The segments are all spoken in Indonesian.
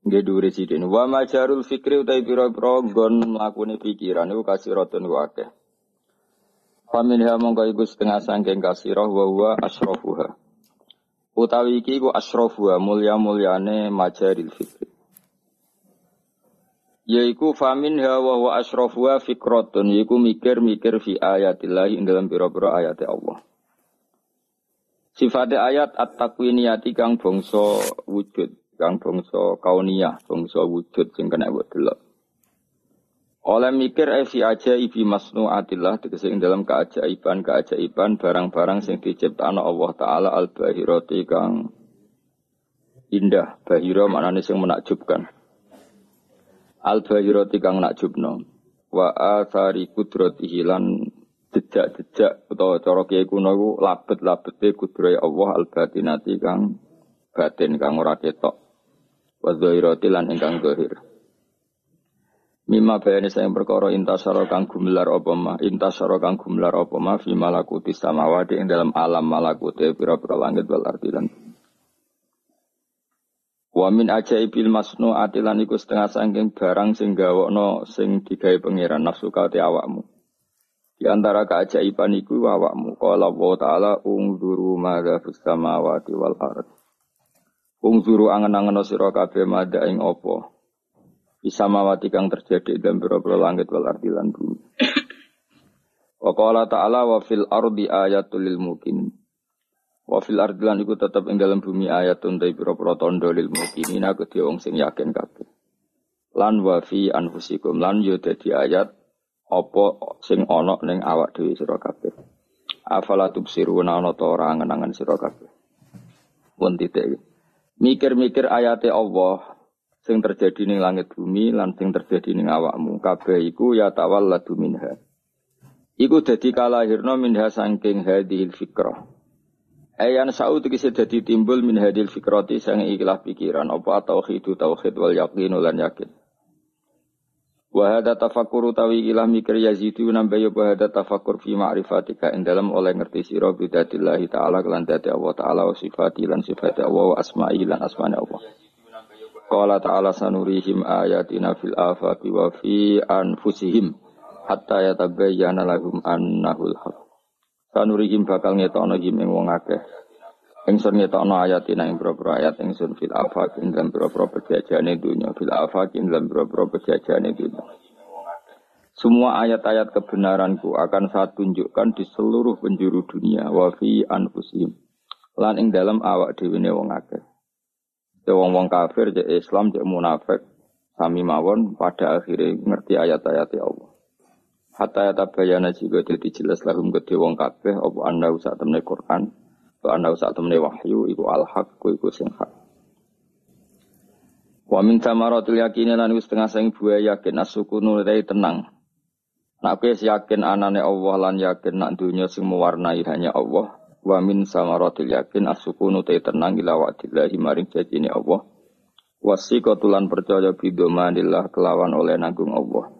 Nggih dhuwur sidin. Wa majarul fikri utai pira-pira nggon mlakune pikiran iku kasiratun wa akeh. Faminha mongko iku setengah sangking kasirah wa huwa asrafuha. Utawi iki iku asrafuha mulya-mulyane majaril fikri. Yaiku famin wa wa asrafuha fikratun yaiku mikir-mikir fi ayatillah ing dalam pira-pira ayat Allah. Sifatnya ayat at-takwiniyati kang bangsa wujud kang bangsa kauniyah, bangsa wujud sing kena buat delok. Oleh mikir evi aja ibi atillah tegese ing dalam keajaiban keajaiban barang-barang sing diciptakno Allah taala al bahirati kang indah bahira maknane sing menakjubkan. Al bahirati kang nakjubno wa athari kudratihi lan jejak-jejak utawa cara kiye kuno iku labet-labete kudrohe Allah al batinati kang batin kang ora ketok wa dzahirati lan ingkang zahir. Mima bayani saya perkara intasara kang gumelar apa ma intasara kang gumelar apa ma fi malakuti samawati ing dalam alam malakuti pira-pira langit wal ardi lan Wa min ajaibil masnu atilan iku setengah sangking barang sing gawokno sing digawe pangeran nafsu kate awakmu. Di antara keajaiban iku awakmu qala wa ta'ala ungzuru madza fis samawati wal Ungzuru angen-angen sira kabeh mada ing apa. Bisa mawati kang terjadi dalam biro-biro langit wal ardi lan bumi. Wa qala ta'ala wa fil ardi ayatul lil mukin. Wa fil ardi lan iku tetep ing dalam bumi ayatun ta biro-biro tondo lil mukinin aku wong sing yakin kabeh. Lan wa fi anfusikum lan yo dadi ayat apa sing ana ning awak dhewe sira kabeh. Afala tubsiruna ana ta ora angen-angen sira kabeh. Pun titik mikir-mikir ayate Allah sing terjadi ning langit bumi lan sing terjadi ning awakmu. Kabeh iku ya tawalladu minha. Iku dadi kalahirna minha saking hadhil fikrah. Ayan sa'ud kisi dadi timbul min hadil fikrati sang ikhlas pikiran. Apa tauhid tauhid wal yakin lan yakin Wa hada tafakkur utawi ilah mikir yazidu nambah wa hada tafakkur fi ma'rifatika ing dalam oleh ngerti sira bidatillahi taala kelan dadi Allah taala wa sifati lan sifati Allah wa asma'i lan asma'i Allah. Qala ta'ala sanurihim ayatina fil afaqi wa fi anfusihim hatta yatabayyana lahum annahul haq. Sanurihim bakal ngetokno ing wong akeh Ingsun ngetokno ayatina ing boro ayat ingsun fil afaq ing dalam boro-boro pejajane dunya fil afaq ing dalam boro-boro pejajane dunya. Semua ayat-ayat kebenaranku akan saya tunjukkan di seluruh penjuru dunia wa fi. Lan ing dalam awak dhewe ne wong akeh. Wong-wong kafir, cek Islam, cek munafik, sami mawon pada akhirnya ngerti ayat-ayat Allah. Hatta ya tabayana juga jadi jelas lahum gede wong kabeh apa anda usah temne Quran Wa ana sak temne wahyu iku al haq iku sing hak. Wa min tamaratil yakin lan wis setengah sing buah yakin asukunu rai tenang. Nak kowe yakin anane Allah lan yakin nak dunya sing mewarnai hanya Allah. Wa min samaratil yakin asukunu rai tenang ila wa'dillahi maring janjine Allah. Wasiqatulan percaya bidomanillah kelawan oleh nanggung Allah.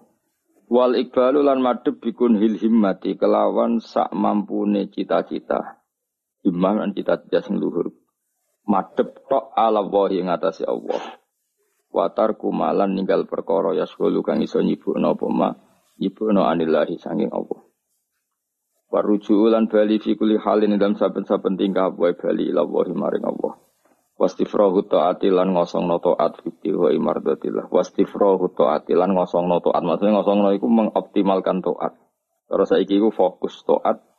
Wal ikbalu lan madhep bikun hil himmati kelawan sak mampune cita-cita iman cita-cita sing luhur. Madep tok ala wahi ngatasi Allah. Watar kumalan ninggal perkara ya sekulu kang iso nyibukno apa ma nyibukno anillahi sanging Allah. Waruju ulan bali fi kulli halin dalam saben-saben tingkah wae bali ila wahi maring Allah. Wastifrahu ta'ati lan ngosongno ta'at fikti wa imardatillah. Wastifrahu ta'ati lan ngosongno ta'at. Maksudnya ngosongno iku mengoptimalkan ta'at. Terus saiki iku fokus ta'at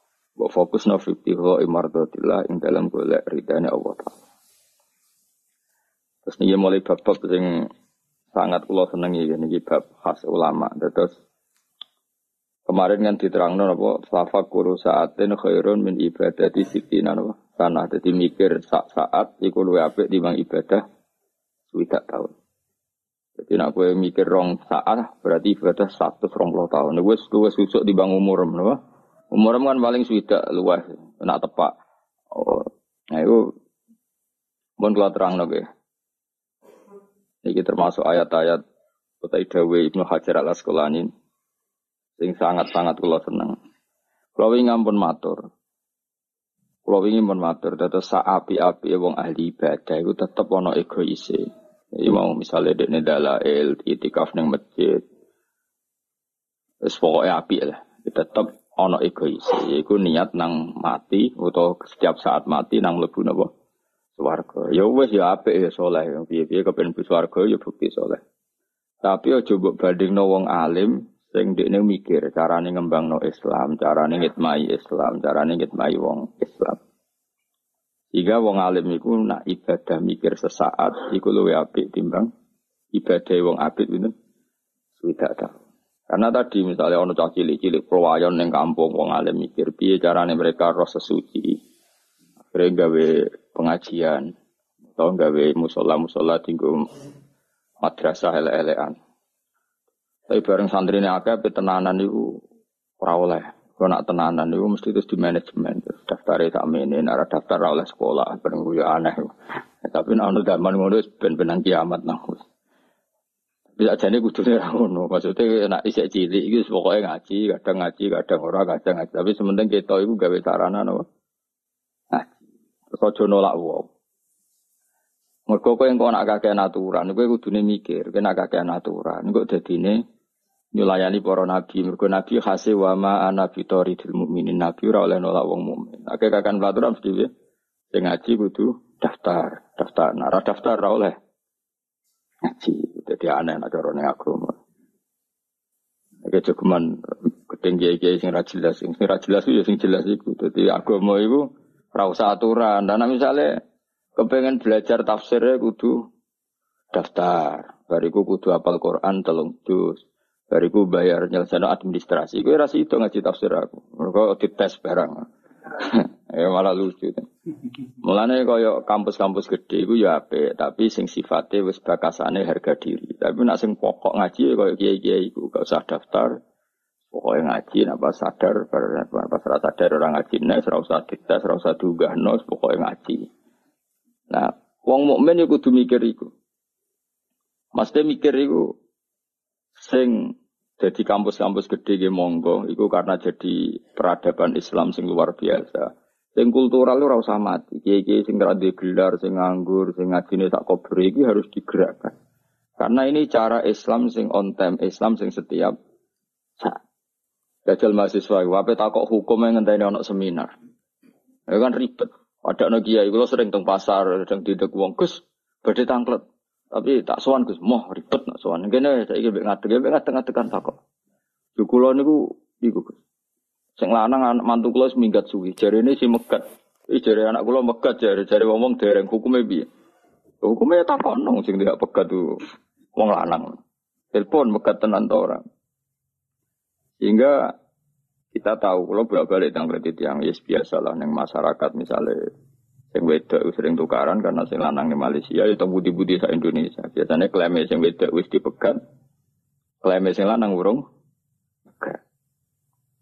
Mbok fokus no fitiho imardotillah ing dalam golek ridane Allah Ta'ala. Terus ini mulai bab-bab yang sangat kula senengi ini bab khas ulama. Terus kemarin kan diterang apa kuru saatin khairun min ibadati sitina apa sana jadi mikir saat saat iku luwe apik timbang ibadah Swidak tahun. Jadi nak gue mikir rong saat berarti ibadah satu rong puluh tahun. Gue gue susuk di bang umur menapa? Umur kan paling swidak luas, nak tepak. Oh, nah itu mohon keluar terang nih. Ini termasuk ayat-ayat Kota Dawe Ibnu Hajar al Asqalani sing sangat-sangat kula seneng. Kula wingi ngampun matur. Kula wingi pun matur dados api-api wong ahli ibadah iku tetep ana egoise. Iki mau misalnya dekne dalail itikaf ning masjid. Wis pokoke api lah. Tetep ana egoise. Iku niat nang mati atau setiap saat mati nang mlebu napa? Swarga. Ya wis ya apik ya saleh. Piye-piye kepen swarga ya bukti saleh. Tapi aja mbok bandingno wong alim sing dekne mikir carane ngembangno Islam, carane ngitmai Islam, carane ngitmai wong Islam. Jika wong alim iku nak ibadah mikir sesaat iku luwih apik timbang ibadah wong apik itu sudah tahu. Karena tadi misalnya ono cah cilik-cilik perwayon ning kampung wong alim mikir piye carane mereka roh sesuci. Akhirnya gawe pengajian atau gawe musola-musola tinggal madrasah ele-elean. Tapi bareng santri ini akeh tenanan itu ora oleh. Kalau nak tenanan itu mesti terus di manajemen. Daftar tak ini, nara daftar oleh sekolah. Bareng gue aneh. Tapi nak zaman ngono ben-benan kiamat nang. Bisa jadi kudunya ngono. Maksudnya nak isek cilik itu pokoknya ngaji, kadang ngaji, kadang orang, kadang ngaji. Tapi sementing kita itu gawe sarana no. Ngaji. Terus aja nolak wow. Mergo kowe engko nak kakean aturan, kowe kudune mikir, kowe nak kakean aturan, engko dadine nyulayani para nabi. Mergo nabi khase wa ma ana dil mukminin. Nabi ora oleh nolak wong mukmin. Akeh kakean peraturan mesti piye? Ngaji kudu daftar, daftar. Nah, daftar ora oleh ngaji. Jadi aneh nak ning agama. Oke cukuman gedeng kiai sing ra jelas, sing ra jelas ya sing jelas iku. Dadi agama ora usah aturan. Dan misalnya kepengen belajar tafsirnya kudu daftar. Bariku kudu apal Quran telung juz. Bariku bayar nyelesaikan administrasi. Gue rasa itu ngaji tafsir aku. Mereka dites barang. ya malah lucu. Mulane kaya kampus-kampus gede iku ya apik, tapi sing sifatnya wis bakasane harga diri. Tapi nak sing pokok ngaji kaya kiai-kiai iku gak usah daftar. Pokoknya ngaji, napa sadar, pas rasa sadar orang ngaji, nek, serasa dites, serasa diunggah, no, pokoknya ngaji. Nah, wong mukmin iku kudu mikir iku. Mesti mikir iku sing jadi kampus-kampus gede ge monggo iku karena jadi peradaban Islam sing luar biasa. Sing kultural lu ora usah mati. Kiai-kiai sing ora gelar, sing nganggur, sing ngajine tak kobre iki harus digerakkan. Karena ini cara Islam sing on time, Islam sing setiap saat. Gajal mahasiswa, wape takok hukum yang ngenteni ono seminar. Ya kan ribet. Ada no kiai, kalau sering teng pasar, sedang tidak uang gus, badai tangklet. Tapi tak sowan gus, moh ribet nak sowan. Gini saya ingin ngadeg, ngadeg ngadeg ngadegan takut. Jukulo niku, iku gus. Sing lanang anak mantu kulo seminggat suwi. Ini si megat. Jari anak kulo megat jari, jari dereng hukumnya bi. Hukumnya tak konong sing tidak pegat tuh, wong lanang. Telepon megat tenan orang. Sehingga kita tahu kalau bolak balik yang kredit yang yes biasa lah yang masyarakat misalnya yang wedok sering tukaran karena sing lanang di Malaysia itu budi-budi sa Indonesia biasanya klaim sing wedok wis dipegat klaim sing lanang urung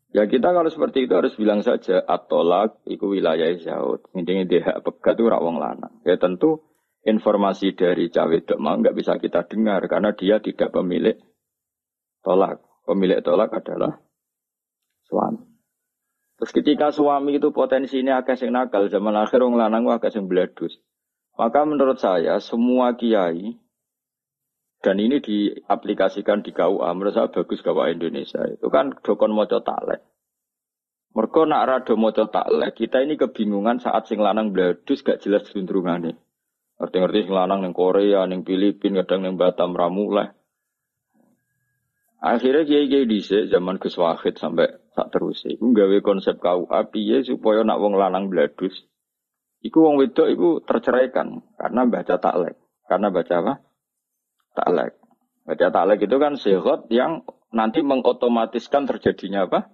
Ya kita kalau seperti itu harus bilang saja atolak itu wilayah jauh. Intinya dia hak pegat itu rawong lanang. Ya tentu informasi dari cawe mau nggak bisa kita dengar karena dia tidak pemilik tolak. Pemilik tolak adalah suami. Terus ketika suami itu potensi ini agak sing nakal, zaman akhir orang lanang agak sing beladus. Maka menurut saya semua kiai dan ini diaplikasikan di KUA, menurut saya bagus KUA Indonesia. Itu kan dokon moco taklek. Mereka nak rado moco taklek, kita ini kebingungan saat sing lanang beladus gak jelas cenderungannya. Ngerti-ngerti sing lanang yang Korea, yang Filipina, kadang yang Batam, Ramuleh. Akhirnya kiai kiai dice zaman Gus Wahid sampai tak terus iku gawe konsep api ya supaya nak wong lanang bladus iku wong wedok iku terceraikan karena baca taklek. Karena baca apa? Taklek. Baca taklek itu kan sehat yang nanti mengotomatiskan terjadinya apa?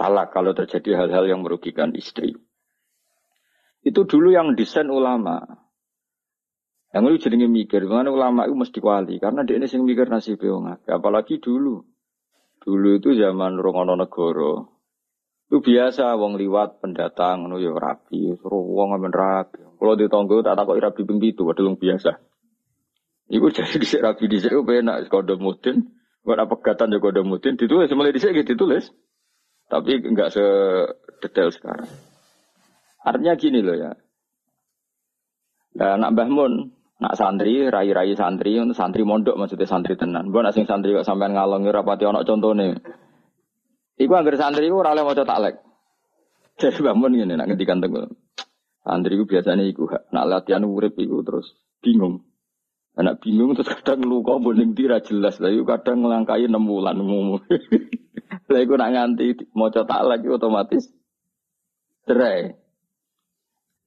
Talak kalau terjadi hal-hal yang merugikan istri. Itu dulu yang desain ulama. Yang itu jadi mikir, mana ulama itu mesti kuali, karena dia ini sing mikir nasib Apalagi dulu, dulu itu zaman Rongono Negoro, itu biasa wong liwat pendatang nu ya rapi, suruh wong amen rapi. Kalau ditonggo tak takut rapi ping itu, ada biasa. Iku jadi di rapi di sini, enak kode mudin, buat apa pegatan juga kode mudin, ditulis mulai di sini ditulis, tapi enggak sedetail sekarang. Artinya gini loh ya. Nah, nak Mbah Mun, Nak santri, rai-rai santri, santri mondok maksudnya santri tenan. Bukan asing santri kok sampean ngalongi rapati ono contohnya. Iku anggar santri ku ora oleh taklek. Jadi bangun ngene nak ngendikan tenggo. Santri ku biasanya iku nak latihan urip iku terus bingung. Anak bingung terus kadang luka boning tira jelas lah kadang ngelangkai 6 bulan umum. Lah iku nak nganti maca taklek otomatis cerai.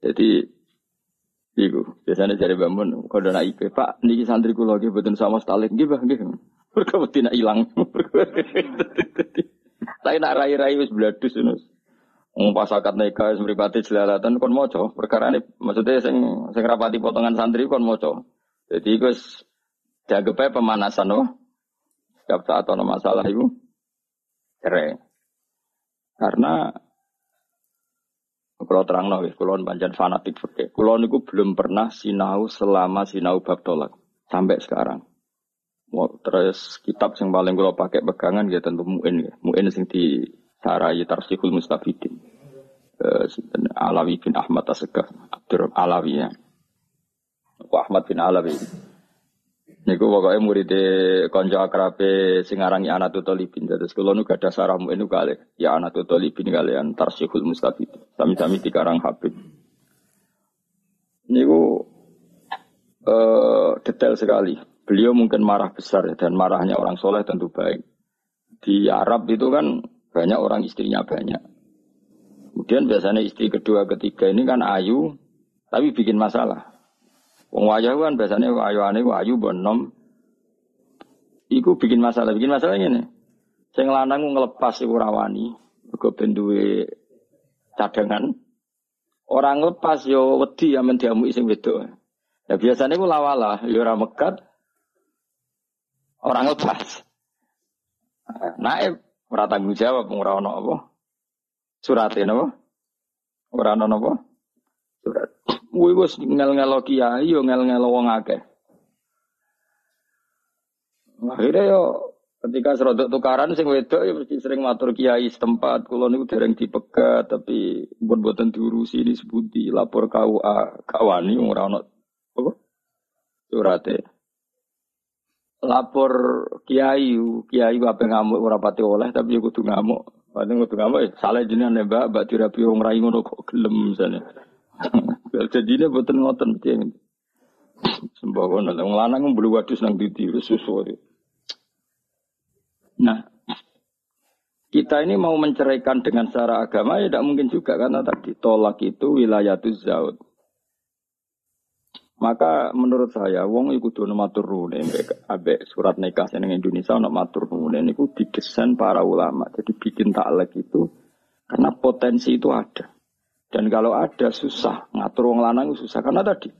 Jadi Iku biasanya cari bangun, kalau udah naik Pak, niki santri kulo lagi betul sama gitu bang, gitu. Mereka betul nak hilang. Tapi nak rai-rai wis bladus nus. Ngomong pas akad nikah wis mripate jelalatan kon moco. Perkara ini maksudnya sing sing rapati potongan santri kon moco. Jadi wis dianggap pemanasan loh. Setiap saat ada masalah itu cerai. Karena kalau terang nawi, kalau panjang fanatik fikih. Kalau niku belum pernah sinau selama sinau bab tolak sampai sekarang. Terus kitab yang paling kalau pakai pegangan ya tentu muin ya. Muin sing di sarai tarsihul mustafidin. Uh, Alawi bin Ahmad Asegaf Abdur Alawi ya. Ahmad bin Alawi. Niku pokoknya murid konco akrabe sing arangi Anatul Talibin. Terus kula nu gadah sarahmu ini kali ya Anatul Talibin kalian Tarsihul Mustafid. Sami-sami dikarang Habib. Niku uh, detail sekali. Beliau mungkin marah besar dan marahnya orang soleh tentu baik. Di Arab itu kan banyak orang istrinya banyak. Kemudian biasanya istri kedua, ketiga ini kan ayu, tapi bikin masalah. Wong wayah kan biasanya ayuane ayu bonom. Iku bikin masalah, bikin masalah ini. Sing lanang ngelepas iku rawani, mergo ben duwe cadangan. Orang lepas yo wedi amen diamuki sing wedok. Ya biasanya ku lawalah, yo ora mekat. Orang lepas. Naib ora tanggung jawab ora ono apa? Surate napa? Ora apa? Kuwi wis ngel-ngelo kiai yo ngel-ngelo wong akeh. Akhirnya yo ketika serodok tukaran sing wedok ya mesti sering matur kiai setempat. Kula niku dereng dipegat tapi buat buatan diurusi disebuti lapor KUA kawani ora ono apa? Surate lapor kiai kiai apa ngamuk ora pati oleh tapi yo kudu ngamuk. Padahal kudu ngamuk eh, salah jenengan mbak. Mbak dirapi wong rai ngono kok gelem misalnya jadi ini buatan ngoten ini. Sembako nanti lanang bulu wadus nang titi susu. Nah, kita ini mau menceraikan dengan secara agama ya tidak mungkin juga karena tadi tolak itu wilayah zaud. Maka menurut saya wong iku kudu matur nuwun ambek surat nikah seneng Indonesia ono matur nuwun niku didesain para ulama. Jadi bikin taklek itu karena potensi itu ada. Dan kalau ada susah ngatur wong lanang susah karena tadi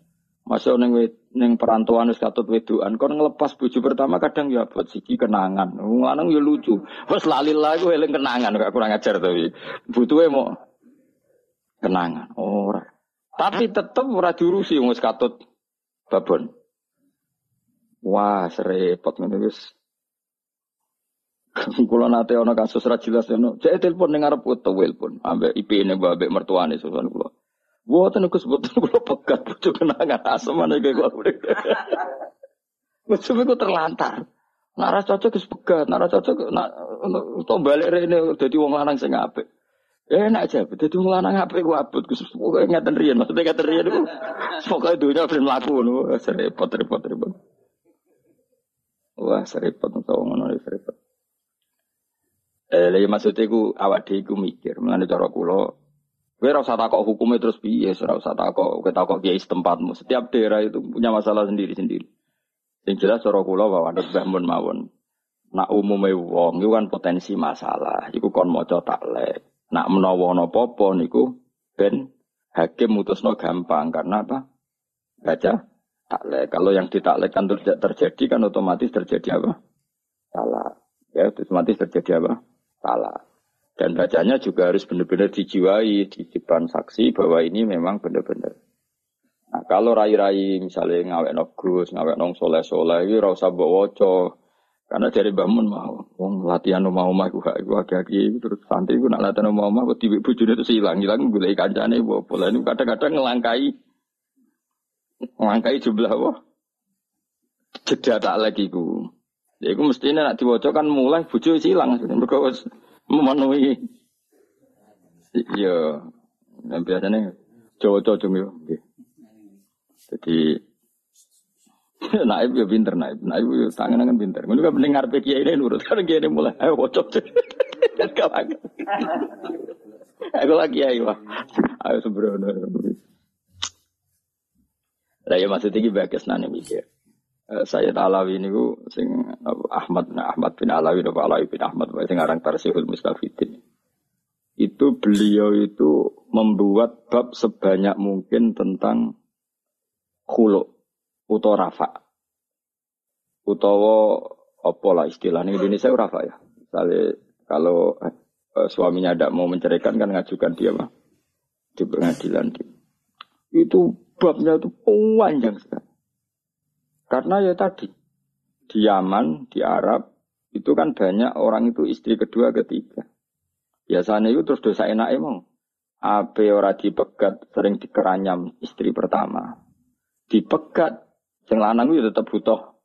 masuk neng neng perantauan wis katut weduan kon ngelepas bojo pertama kadang ya buat siki kenangan. Wong lanang ya lucu. Wes lali lagi eling kenangan gak kurang ajar tapi butuhe mau kenangan. Ora. Tapi tetep ora diurusi wong wis katut babon. Wah, serepot ngene wis Kulo nate ono kasus ra jelas ono. Cek telepon ning arep telepon ambek IP-ne mbak mertuane susun kulo. Mboten Gus mboten kulo pegat bojo kenangan asem ana kaya kulo. Bojo ku terlantar. Nara cocok Gus pegat, nara cocok nak to balik rene dadi wong lanang sing apik. Enak aja, dadi wong lanang apik ku abot Gus pokoke ngaten riyen, maksudnya ngaten riyen iku pokoke dunya ben mlaku ngono, serepot repot repot. Wah, serepot utawa ngono serepot. Eh, lha maksudnya ku awak dhewe iku mikir, mengenai cara kula Kowe ora usah takok hukumnya terus piye, ora usah takok kowe takok kiai tempatmu. Setiap daerah itu punya masalah sendiri-sendiri. Yang jelas cara kula bahwa ada Mbah mawon. Nak umume wong iku kan potensi masalah, iku kon maca taklek. Nak menawa ana apa niku ben hakim mutusno gampang karena apa? Baca taklek. Kalau yang ditaklekkan terjadi kan otomatis terjadi apa? Salah. Ya, otomatis terjadi apa? Salah. Dan bacanya juga harus benar-benar dijiwai di depan saksi bahwa ini memang benar-benar. Nah, kalau rai-rai misalnya ngawek no gus, ngawek nong soleh soleh, ini rasa bawa Karena dari bangun mau, wong latihan mau mah gue gue agak terus santri gue nak latihan mau mah, tiba bujurnya itu hilang hilang gue lagi kancane pola ini kadang-kadang ngelangkai, ngelangkai jumlah wah, jeda tak lagi gue. Ya gue mestinya nak diwajah kan mulai bujur hilang, mereka memenuhi. Iya, dan biasanya cowok-cowok cuma jadi naib ya pinter naib, naib ya tangan kan pinter. Mungkin juga pendengar PKI ini nurut kan gini mulai ayo bocok. Aku lagi ayo ayo sembrono. Lah ya maksud bagus nane mikir. Eh, saya Alawi ini ku sing Ahmad nah, Ahmad bin Alawi atau Alawi bin Ahmad sing aran Tarsihul Mustafidin. Itu beliau itu membuat bab sebanyak mungkin tentang khuluk utawa rafa. Utawa apa lah istilahnya Indonesia rafa ya. Misalnya kalau eh, suaminya tidak mau menceraikan kan ngajukan dia mah di pengadilan. Itu babnya itu panjang sekali. Karena ya tadi di Yaman, di Arab itu kan banyak orang itu istri kedua, ketiga. Biasanya itu terus dosa enak emang. Apa orang dipegat sering dikeranyam istri pertama dipegat sing lanang itu tetap butuh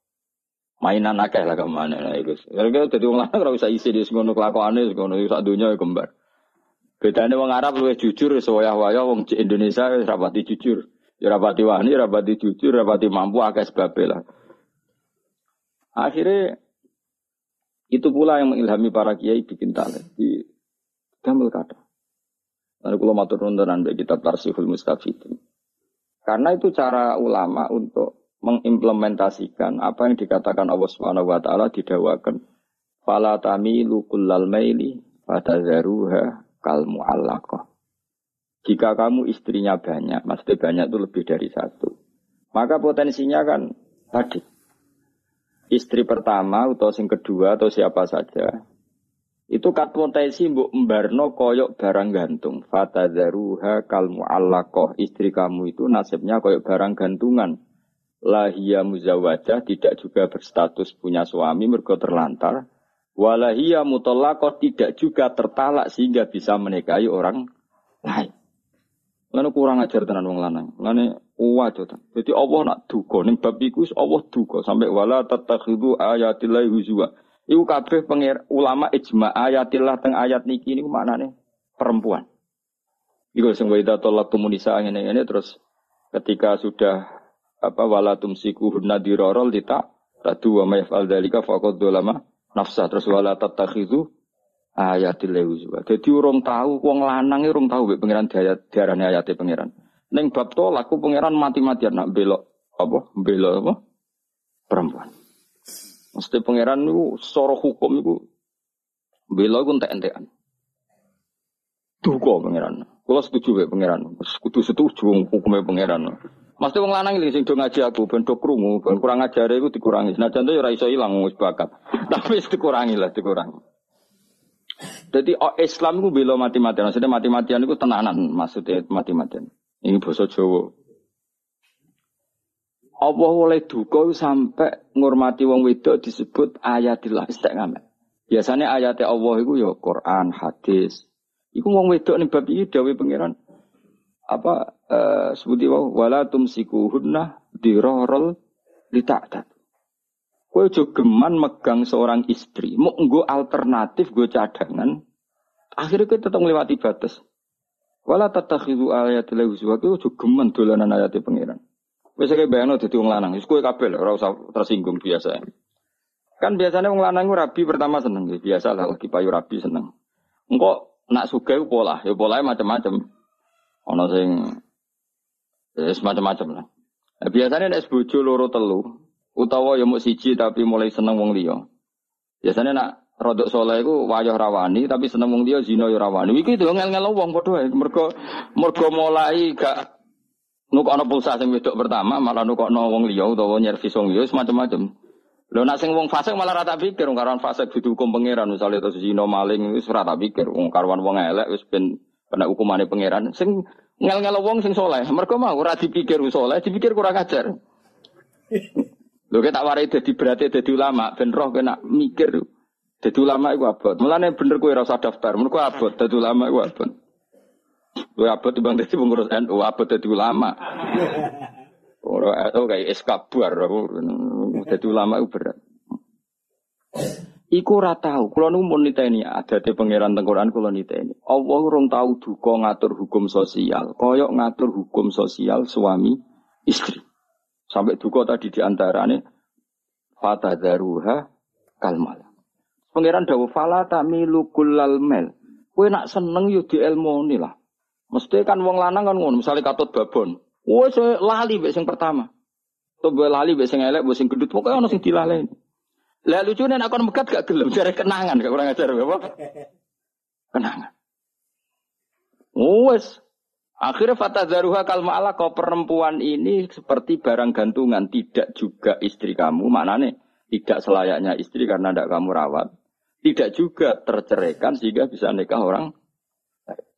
mainan akeh lah ke mana nah itu. Karena jadi orang lanang ora bisa isi di ngono kelakuane ngono sak dunia ya kembar. Bedanya orang Arab lebih jujur sewaya-waya wong Indonesia rapati jujur. Ya rapati wani, rapati jujur, rapati mampu akeh sebab lah. Akhirnya itu pula yang mengilhami para kiai bikin talent di Damel kata. Lalu kalau matur nuwun kitab Tarsihul Mustafidin. Karena itu cara ulama untuk mengimplementasikan apa yang dikatakan Allah Subhanahu wa taala didawakan fala tamilu kullal maili fatazaruha kal muallaqah. Jika kamu istrinya banyak, maksudnya banyak itu lebih dari satu. Maka potensinya kan tadi. Istri pertama atau sing kedua atau siapa saja itu kat potensi mbok mbarno koyok barang gantung. Fatadzaruha kal muallaqah. Istri kamu itu nasibnya koyok barang gantungan. Lahia muzawajah tidak juga berstatus punya suami mergo terlantar. Walahia mutallaqah tidak juga tertalak sehingga bisa menikahi orang lain. Lalu kurang ajar tenan wong lanang. Lalu wajo Jadi Allah nak duga ning bab iku Allah duga sampai wala tatakhidu ayatillahi huzwa. Iku kabeh pengir ulama ijma ayatillah teng ayat niki niku maknane perempuan. Iku sing wa idza talaqtum nisa ngene ngene terus ketika sudah apa wala tumsiku hunna dirarol dita tadu wa may fa'al dzalika faqad dolama nafsa terus wala tatakhizu ayatil uzwa. Dadi urung tahu wong lanang urung tahu mek pangeran diarani ayate pangeran. Ning bab tolak ku pangeran mati-matian nak belok apa? Belok apa? Perempuan. Mesti pangeran itu soro hukum itu bela itu entek-entekan. Duga pangeran. Kalau setuju ya pangeran. Kudu setuju hukumnya pangeran. Mesti wong lanang ini sing do ngaji aku ben do krungu, ben kurang ajar iku dikurangi. Nah contoh ya ora iso ilang bakat. Tapi dikurangi lah, dikurangi. Jadi oh, Islam itu bela mati-matian. Maksudnya mati-matian itu tenanan maksudnya mati-matian. Ini bahasa Jawa. Allah oleh duka sampai ngurmati wong wedok disebut ayatillah istiqamah. Biasanya ayat Allah itu ya Quran, hadis. Iku wong wedok nih bab iki dawuh pangeran apa uh, sebuti wala tumsikuhunna dirarul lita'tat. Kowe aja geman megang seorang istri, mau nggo alternatif gue cadangan. Akhirnya kita tetap melewati batas. Wala tatakhidu ayatil huzwa, kowe aja geman dolanan ayat pangeran. Wis kaya bayangno dadi wong lanang, wis kowe kabeh ora usah tersinggung biasa. Kan biasanya wong lanang rabi pertama seneng, ya biasa lah lagi payu rabi seneng. Engko nak sugih pola, ya polahe macam-macam. Ana sing ya macam-macam lah. Nah, biasanya nek bojo loro telu utawa ya mau siji tapi mulai seneng wong liya. Biasanya nak rodok soleh iku wayah rawani tapi seneng wong liya zina ya rawani. Iki itu ngel-ngel wong padha mergo mergo mulai gak Nukokno pulsa sing wedok pertama malah nukokno wong liya utawa nyervis wong liya semacam-macam. Lho nak sing wong fasik malah rata pikir wong karuan fasik dihukum pangeran misale terus zina maling wis rata pikir wong karuan wong elek wis ben kena hukumane pangeran. Sing ngel-ngel wong sing soleh, mergo mau ora dipikir soleh, dipikir kurang ajar. Lho tak warai dadi berarti dadi ulama ben roh kena mikir. Dadi ulama iku abot. Mulane bener kowe ora usah daftar, mergo abot dadi ulama iku abot. Kowe abot timbang dadi pengurus NU, abot dadi ulama. Ora itu kayak eskabar aku. Dadi ulama itu berat. Iku ora tau, kula nu mun niteni adate pangeran tengkoran kula niteni. Allah urung tau duka ngatur hukum sosial, koyok ngatur hukum sosial suami istri. Sampai duka tadi diantarane fatadaruha kalmal. Pangeran dawuh fala tamilu kullal mel. Kowe nak seneng yo di ilmu lah. Mesti kan wong lanang kan ngono, misalnya katut babon. Wes lali mbek sing pertama. Tuh lali mbek sing elek, mbek sing gendut, pokoke ana sing dilaleni. Lah lucune nek kon megat gak gelem, jare kenangan, gak kurang ajar apa? Kenangan. Wes. Akhirnya fatadzaruha kal ma'ala kau perempuan ini seperti barang gantungan, tidak juga istri kamu, maknane tidak selayaknya istri karena tidak kamu rawat. Tidak juga terceraikan sehingga bisa nikah orang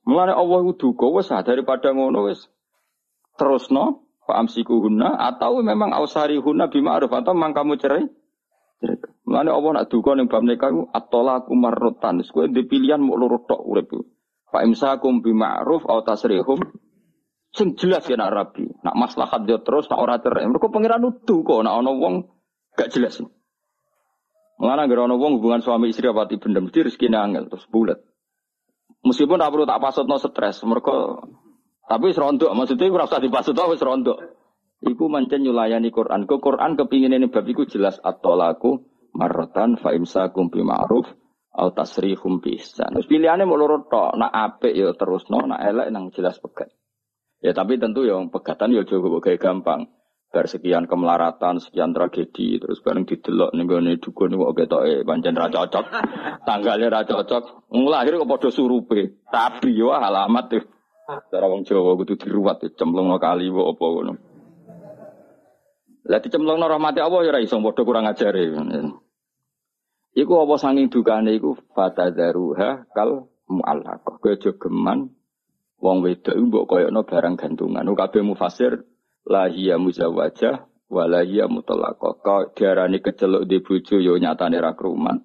Mulane Allah duka wis daripada ngono wis terusno fa amsikuhunna atau memang ausari hunna bima'ruf atau memang kamu cerai. Mulane Allah nak duka ning bab nikah ku at-talaqu marratan. Wis kowe pilihan mau urip. Fa imsakum bima'ruf atau tasrihum sing jelas ya nak rabi. Nak maslahat dia terus nak ora cerai. Mergo pangeran nuduh kok nak ana wong gak jelas. Mulane gara ana wong hubungan suami istri apa bendem mesti rezeki angel terus bulat. Meskipun tak perlu tak pasut no stres, mereka tapi serondok, maksudnya ora usah dipasut wis serondok. Iku mancen nyulayani Quran. Ke Quran kepingin ini bab iku jelas at-tolaku marrotan fa imsakum ma'ruf au tasrihum bi ihsan. Terus pilihannya mau loro tok, nak apik ya terusno, nak elek nang jelas pegat. Ya tapi tentu yang pegatan ya juga kayak gampang. Bar sekian kemelaratan, sekian tragedi, terus bareng didelok ning gone dukun kok ketoke pancen ra cocok. Tanggalnya ra cocok. Nglahir kok padha surupe. Tapi yo alamat tuh. Cara wong Jawa kudu diruwat cemplung kali kok apa ngono. Lah dicemplung rahmati Allah ya ora iso padha kurang ajare. Iku apa sanging dukane iku fatadzaruha kal mu'allaqah. Kowe aja geman wong wedok mbok koyokno barang gantungan. Kabeh mufasir lahia muzawajah walahia mutalaqah. Kau diarani keceluk di bojo yo nyatane ra kruman.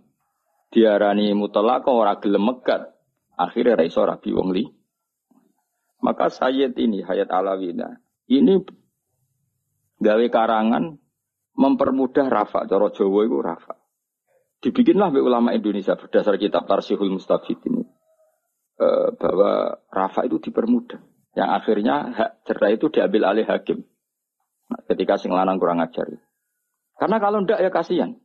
Diarani mutalaqah ora gelem megat. Akhirnya ra iso rabi wong li. Maka Sayyid ini Hayat Alawina ini gawe karangan mempermudah rafa. Cara Jawa itu rafa. Dibikinlah oleh ulama Indonesia berdasar kitab Tarsihul Mustafid ini. Eh, bahwa rafa itu dipermudah. Yang akhirnya hak cerai itu diambil alih hakim. Nah, ketika sing lanang kurang ajar. Karena kalau ndak ya kasihan.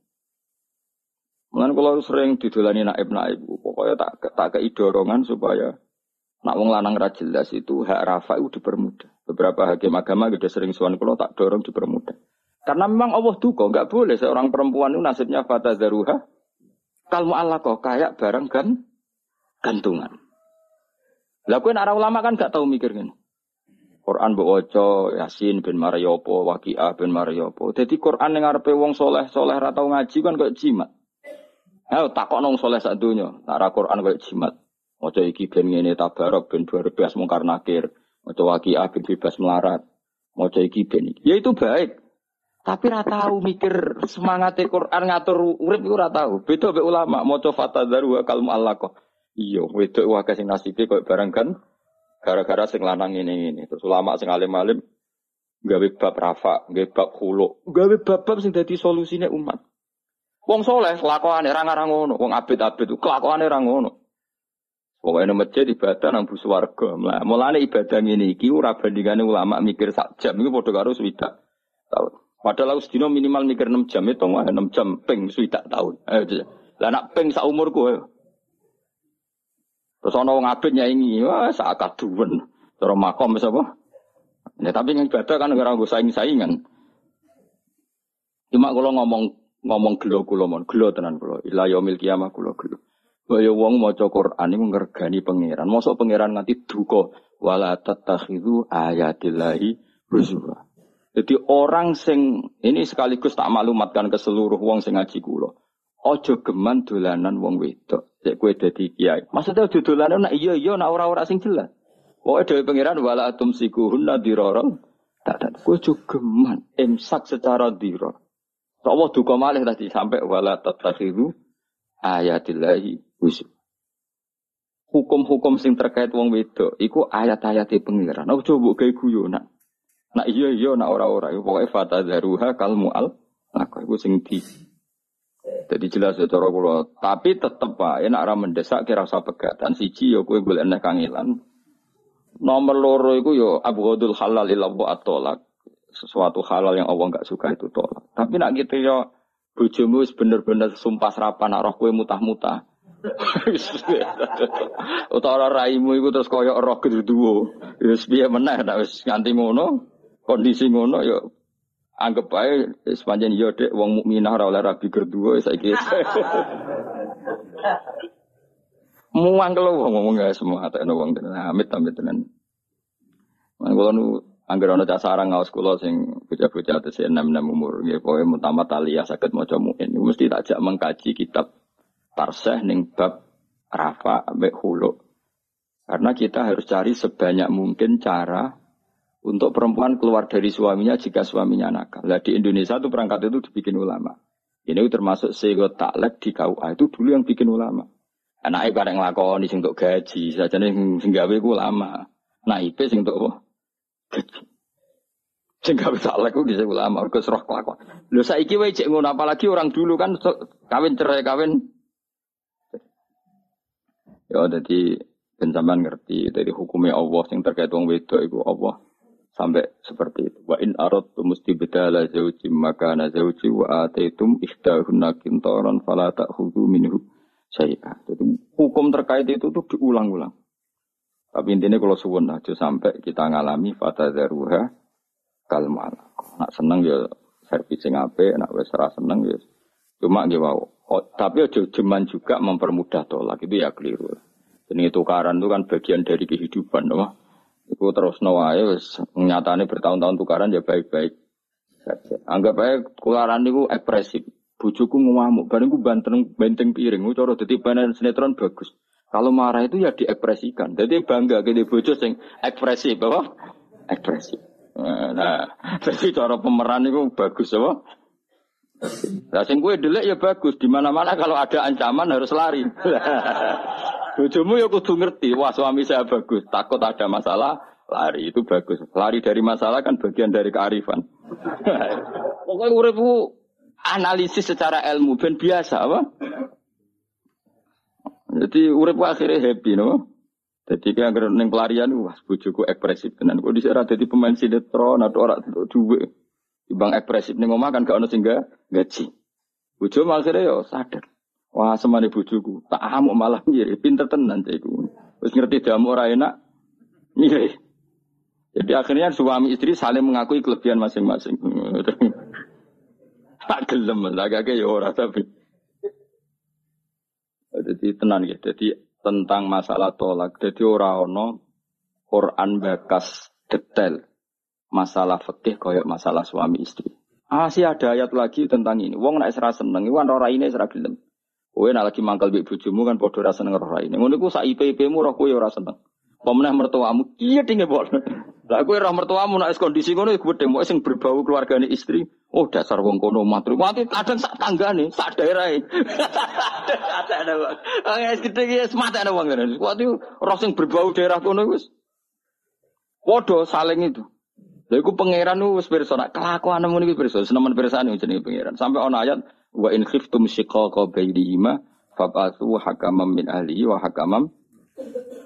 Mungkin kalau sering didolani naib naib, pokoknya tak tak kei dorongan supaya nak wong lanang ra jelas itu hak rafa itu dipermudah. Beberapa hakim agama juga sering suan kalau tak dorong dipermudah. Karena memang Allah duka, nggak boleh seorang perempuan itu nasibnya fata daruha. Kalau Allah kok kayak barang kan gantungan. Lah kowe arah ulama kan gak tahu mikir kan. Quran waca Yasin bin Mariopo, Waqiah bin Mariopo. Jadi Quran yang ngarepe wong soleh soleh ra tau ngaji kan kayak jimat. Ayo takok nong soleh sak donya, nak Quran kayak jimat. Maca iki ben ngene tabarok ben berbebas mungkar nakir. Maca Waqiah ben bebas melarat. Maca iki ben. Ya itu baik. Tapi ra tahu mikir semangat Quran ngatur urip iku ra tahu. Beda be ulama maca fatadzaru wa kalmu allaqah. Iya, wedok wae sing nasibe koyo barang kan Gara-gara sing lanang ini ini. Terus ulama sing alim-alim gawe bab rafa, gawe bab khulu, gawe bab-bab sing dadi solusine umat. Wong soleh kelakuane ra ngarang ngono, wong abid-abid kelakuane ra ngono. Pokoknya masjid ibadah nang bus warga. Mulane ibadah ini iki ora bandingane ulama mikir sak jam iku padha karo swidak tahun. Padahal aku sedina minimal mikir 6 jam itu 6 jam ping swidak tahun. Ayo. Lah nak ping sak umurku ayo. Terus ana wong abid nyanyi, wah sak kaduwen. Cara makom wis apa? Ya tapi yang ibadah kan ora nggo saing-saingan. Cuma kalau ngomong ngomong gelo kula mon, gelo tenan kula. Ila yaumil kiamah kula gelo. Kaya wong maca Quran iku ngergani pangeran. Mosok pangeran nganti duka wala tattakhidhu ayatillahi khusyuk. Jadi orang sing ini sekaligus tak maklumatkan ke seluruh wong sing ngaji kula. Ojo geman dolanan wong wedok. Cek kowe dadi kiai. Maksudnya ojo dolanan nak iya iya nak ora-ora sing jelas. Pokoke dhewe pangeran wala atum sikuhunna dirara. Tak tak kowe ojo geman imsak secara diror. Allah duka malih tadi sampai wala tatakhiru ayatillahi husuk. Hukum-hukum sing terkait wong wedok iku ayat-ayat pengiran. Aku coba gawe guyonan. Nah iya iya nak ora-ora iku pokoke fatadharuha kal mual. Nah iku sing di jadi jelas ya cara kula. Tapi tetep wae nek ora mendesak kira usah pegatan siji ya kowe golek nek kangelan. Nomor loro iku ya abghadul halal ila atolak. Sesuatu halal yang Allah enggak suka itu tolak. Tapi nak gitu ya bojomu wis bener-bener sumpah serapan nak roh kowe mutah-mutah. Utawa raimu iku terus koyo roh gedhe-duwo. Wis piye meneh nek wis nganti ngono kondisi ngono ya anggap aja sepanjang yo dek wong mukminah ora oleh rabi kedua saiki. Muang kalau wong ngomong gak semua tak ada wong tenan amit amit tenan. Man kula nu angger ana cah sarang ngaos kula sing bocah-bocah tesih enam-enam umur nggih pokoke mutamat aliyah saged maca muin mesti tak jak mengkaji kitab tarseh ning bab rafa ambek. Karena kita harus cari sebanyak mungkin cara untuk perempuan keluar dari suaminya jika suaminya nakal. Nah, di Indonesia itu perangkat itu dibikin ulama. Ini termasuk sego taklek di KUA itu dulu yang bikin ulama. Anaknya bareng lakoni sing untuk gaji, saja nih sing gawe ku lama. Nah, IP sing untuk? Gaji. Sing gawe taklek ku bisa ulama, mergo serah kelakuan. Lho saiki wae cek ngono apalagi orang dulu kan kawin cerai kawin. Ya jadi pencaman ngerti dari hukumnya Allah yang terkait wong wedok itu Allah sampai seperti itu. Wa in aradtu mustibdala zawji maka na zawji wa ataitum ihdahunna kintaran fala ta'khudhu minhu syai'a. Jadi hukum terkait itu tuh diulang-ulang. Tapi intinya kalau suwun aja sampai kita ngalami fatadzaruha kalmal. Nak seneng ya servis sing apik, nak wis seneng ya cuma nggih Oh, tapi aja jeman juga mempermudah tolak itu ya keliru. Ini tukaran itu kan bagian dari kehidupan, no? Iku terus nawae wis nyatane bertahun-tahun tukaran ya baik-baik Anggap aja tukaran itu ekspresif. Bujuku ngamuk, bareng ku banteng benteng piring, ku cara dadi panen sinetron bagus. Kalau marah itu ya diekspresikan. Jadi bangga gede bojo sing ekspresif, apa? Ekspresif. Nah, jadi cara pemeran itu bagus, apa? Nah, sing gue delek ya bagus. Di mana-mana kalau ada ancaman harus lari. Bojomu ya kudu ngerti, wah suami saya bagus, takut ada masalah, lari itu bagus. Lari dari masalah kan bagian dari kearifan. Pokoknya uripku analisis secara ilmu ben biasa apa? Jadi uripku akhirnya happy no. Jadi kayak agar neng pelarian, wah bojoku ekspresif tenan. Kok disera jadi pemain sinetron atau orang duwe. Ibang ekspresif neng omah kan gak ono sing gaji. Bojo akhirnya yo sadar. Wah, semane bojoku, tak amuk malah ngiri, pinter tenan iku. Wis ngerti damu ora enak. Ngiri. Jadi akhirnya suami istri saling mengakui kelebihan masing-masing. Tak gelem lah kakek ya ora tapi. Jadi tenan ya. Jadi tentang masalah tolak. Jadi ora ono Quran bakas detail masalah fikih koyok masalah suami istri. Ah, sih ada ayat lagi tentang ini. Wong nak serasa seneng, iwan ora ini serasa gelem. Kowe nak lagi mangkal mbek bojomu kan padha rasa seneng roh raine. Ngono iku sak IP-IP-mu roh kowe ora seneng. Pemenah mertuamu iya dinge bol. Lah kowe roh mertuamu nek kondisi ngono iku gedhe mok sing berbau keluargane istri. Oh dasar wong kono matru. Mati kadang sak tanggane, sak daerahe. Ada wong. Wis gedhe iki semata ana wong ngene. Kuwi roh sing berbau daerah kono wis. Padha saling itu. Lha iku pangeran wis pirsa nek kelakuanmu niku pirsa, senemen pirsane jenenge pangeran. Sampai ana ayat Wa in khiftum shiqaqa bainihima fab'atsu hakamam min ahlihi wa hakamam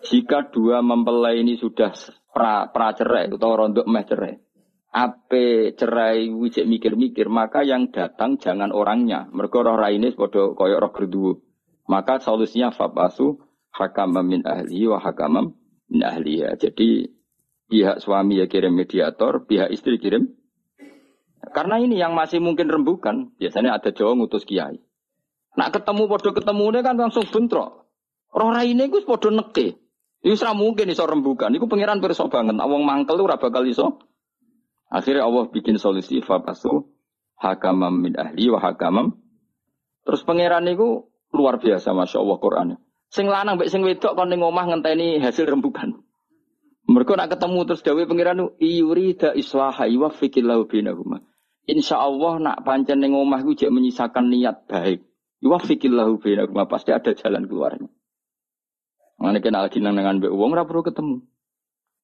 jika dua mempelai ini sudah pra, pra cerai atau rontok meh cerai, ape cerai wijek mikir-mikir, maka yang datang jangan orangnya. Mereka roh raine podo koyok roh kedua. Maka solusinya fabasu hakamam min ahli wa hakamam min ahliya. Jadi pihak suami ya kirim mediator, pihak istri kirim karena ini yang masih mungkin rembukan, biasanya ada Jawa ngutus kiai. Nak ketemu podo ketemu ini kan langsung bentrok. Roh ini gue podo neke. Itu serah mungkin iso rembukan. Iku pangeran perso banget. Awang mangkel ora bakal iso Akhirnya Allah bikin solusi fabasu hakamam min ahli wa hakamam. Terus pangeran itu luar biasa masya Allah Qurannya. Sing lanang mbek sing wedok kon ning omah ngenteni hasil rembukan. Mereka nak ketemu terus dawuh pangeran iyuri da islaha wa fikillahu bainahuma. Insya Allah nak pancen ning omah iku jek menyisakan niat baik. Wa fikillahu bainahuma pasti ada jalan keluarnya. Mana kena lagi dengan wong ora perlu ketemu.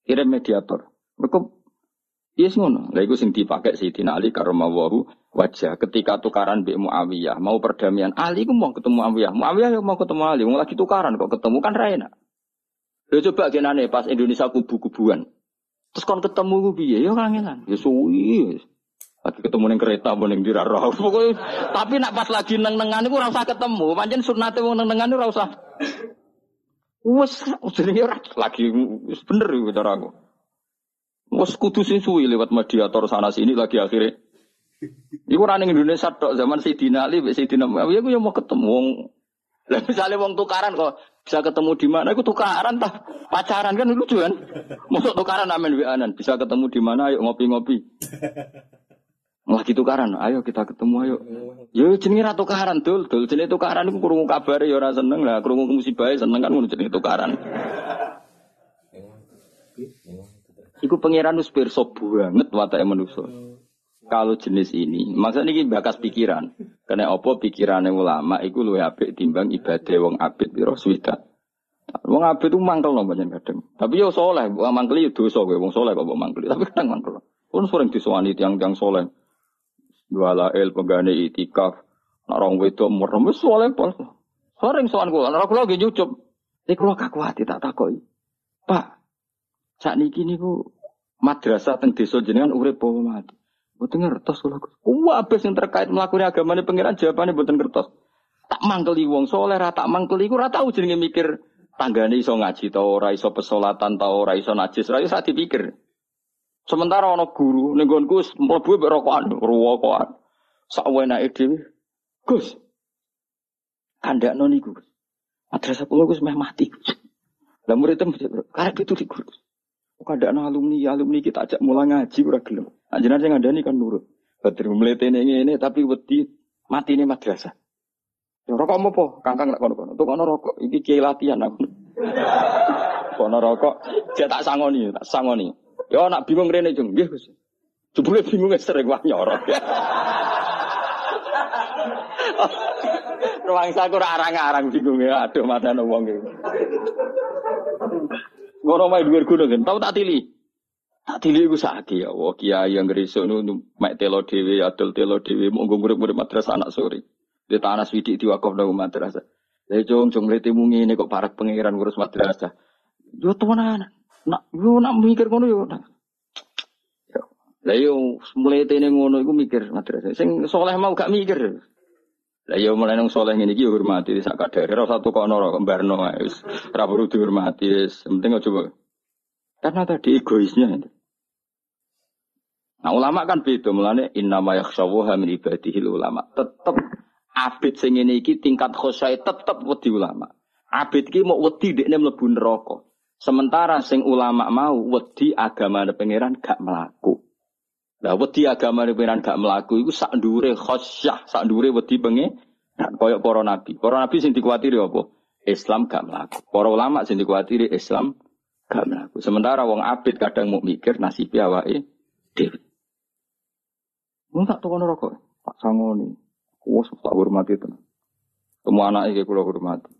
Kirim mediator. Mereka Yes ngono. Lah iku sing dipakai Sayyidina Ali karamawahu wajah ketika tukaran Mbak Muawiyah mau perdamaian. Ali ku mau ketemu Muawiyah. Muawiyah yo mau ketemu Ali. Mau lagi tukaran kok ketemu kan ra enak. Coba genane pas Indonesia kubu-kubuan. Terus kon ketemu ku piye? Yo kangenan. Ya suwi. Lagi ketemu ning kereta apa ning dirarah. Pokoke tapi nak pas lagi neng-nengan iku ora usah ketemu. Pancen sunate wong neng-nengan ora usah. Wes jenenge ora lagi bener iku cara aku. Wes kudu sing suwi lewat mediator sana sini lagi akhirnya. Iku ora ning Indonesia tok zaman Sayyidina Ali, Sayyidina Muawiyah aku yang mau ketemu wong. Lah misalnya wong tukaran kok bisa ketemu di mana? Iku tukaran tah pacaran kan lucu kan? Masuk tukaran amen wianan bisa ketemu di mana? Ayo ngopi-ngopi. Lagi tukaran, ayo kita ketemu ayo. Yo jenenge ra tukaran dul, dul jenenge tukaran iku krungu kabare ya ora seneng lah, krungu musibah seneng kan ngono jenenge tukaran. Iku pangeran wis pirsa banget watake manusa. Kalau jenis ini, maksudnya ini bakas pikiran. Karena apa pikirannya ulama iku luwih apik timbang ibadah wong abid piro swida. Wong abid itu mangkel no banyak kadang. Tapi yo soleh, wong mangkel yo dosa wong soleh kok mangkel. Tapi kadang mangkel. Pun sering disowani tiang-tiang soleh. Dua lael pegane itikaf. Nak rong wedok merem wis soleh pol. Sering sowan kula, nek kula nggih nyucup. Nek kula kakuati tak takoki. Pak, ini niku madrasah teng desa jenengan urip apa mati. Mboten ngertos kula. Wah, abis yang terkait melakukan agamane pangeran jawabannya mboten ngertos. Tak mangkeli wong soleh, ra tak mangkeli iku ora tau jenenge mikir tanggane iso ngaji ta ora, iso pesolatan ta ora, iso najis, ora iso dipikir. Sementara ana guru ning nggonku mlebu mek rokokan, rokokan. Sak wenake dhewe. Gus. Kandakno niku. Madrasah kula Gus meh mati. Lah muridem karep itu di guru. Kadang alumni, alumni kita ajak mulai ngaji ora gelem. Anjenan sing ngandani kan nurut. Badri mletene ini tapi wedi mati ini madrasah. Ya rokok apa? Kangkang nak kono-kono. Tuh kono rokok. Iki kiai latihan aku. kono rokok. Dia tak sangoni, tak sangoni. Ya nak bingung rene jeng. Nggih Gus. Jebule bingung sering wah nyorok. Ruang saku arang-arang bingung ya. Aduh mata wong iki. Ngono main dhuwur gunung. Tahu tak tili. Tak tili iku sakit ya. Wah kiai yang gerisuk nu mek telo dhewe, adol telo dhewe monggo murid-murid madrasah anak sore. Di tanah swidik diwakaf nang madrasah. Lah jong jong letimu ngene kok parak pangeran ngurus madrasah. Yo temenan. Nak yo nak mikir ngono yo. Lah yo mulai tene ngono iku mikir madrasah. Sing soleh mau gak mikir. Lah yo mulai nang soleh ngene iki yo hormati sak kadare ora satu kok ana kembarno wis ora perlu dihormati wis penting coba. Karena tadi egoisnya. Nah ulama kan beda mulane inna ma yakhshawaha min ibadihi ulama. Tetep abid sing ngene iki tingkat khosyai tetep wedi ulama. Abid iki mau wedi dekne mlebu neraka. Sementara sing ulama mau wedi agama pangeran gak melaku. Lah wedi agama pengiran gak melaku iku sak ndure khosyah, sak ndure wedi penge nah, koyok para nabi. Para nabi sing dikuatiri apa? Islam gak melaku. Para ulama sing dikuatiri Islam gak melaku. Sementara wong abid kadang mau mikir nasibnya awake dhewe. Mun tak tukon rokok, Pak Sangoni. Wes tak hormati tenan. Semua anak iki kula hormati.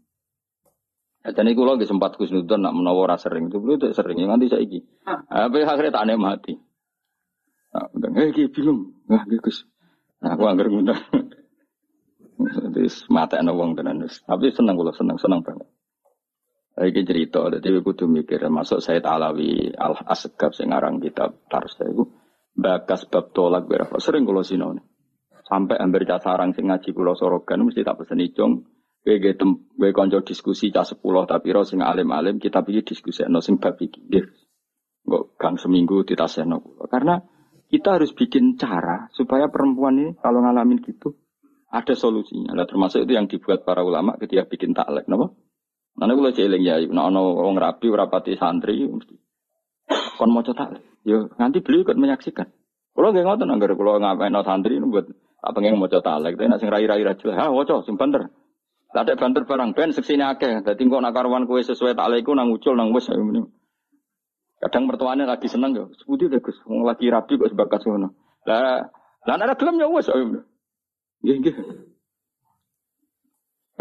Dan iku lagi sempat Gus Nudon nak menawa ora sering itu itu sering nganti saiki. Apa akhirnya tak mati. Nah, eh bingung. Nah, Gus. Nah, aku anggar ngundang. Jadi mata wong tenan wis. Tapi seneng kula seneng seneng banget. Iki cerita dadi kudu mikir masuk saya Alawi Al Asgab sing aran kitab Tarsa iku bakas bab tolak berapa sering kula sinone. Sampai hampir cah sarang sing ngaji kula sorogan mesti tak pesen icung. Ge tem kowe kanca diskusi cah 10 tapi ro sing alim-alim kita pikir diskusi no sing bab iki. Nggih. Kok gang seminggu ditaseno kula. Karena kita harus bikin cara supaya perempuan ini kalau ngalamin gitu ada solusinya. Nah, termasuk itu yang dibuat para ulama ketika bikin taklek, napa? Nanti kalau jeling ya, nah ono wong rapati santri, mesti kon mau taklek. Yo nanti beliau ikut menyaksikan. Kalau nggak ngotot anggar kalau ngapain santri ini buat apa yang mau coba talek, tapi nasi rai rai rajul, ah waco, sing banter. Tak ada banter barang ben seksini akeh. Dadi kok nak karuan kue sesuai taklekku nang ucul nang ini. Kadang mertuanya lagi seneng yo. Sebuti deh Gus, wong lagi rapi kok sebakas ngono. Lah, lah ada gelem ya wis. Nggih.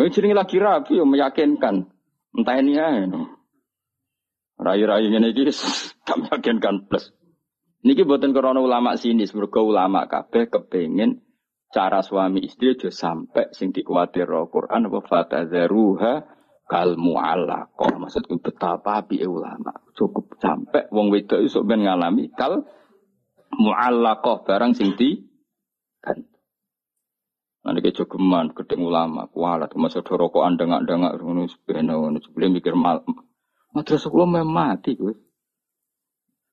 Ini jenenge lagi rapi yo meyakinkan. Entah ini ya. Rai-rai ini iki gak meyakinkan plus. Niki buatan korona ulama sini, semoga ulama kabeh kepengen cara suami istri aja sampai sing dikuatir Al-Quran apa fatadzaruha kal mu'allaqah. Maksudku betapa api ulama. Cukup sampai wong wedok iso ben ngalami kal mu'allaqah barang sing di kan. Nanti ke jogeman, gedeng ulama, kualat, masa rokokan dengak-dengak, ngono sebena, ngono sebelum mikir mal, madrasah kula memang mati, gue.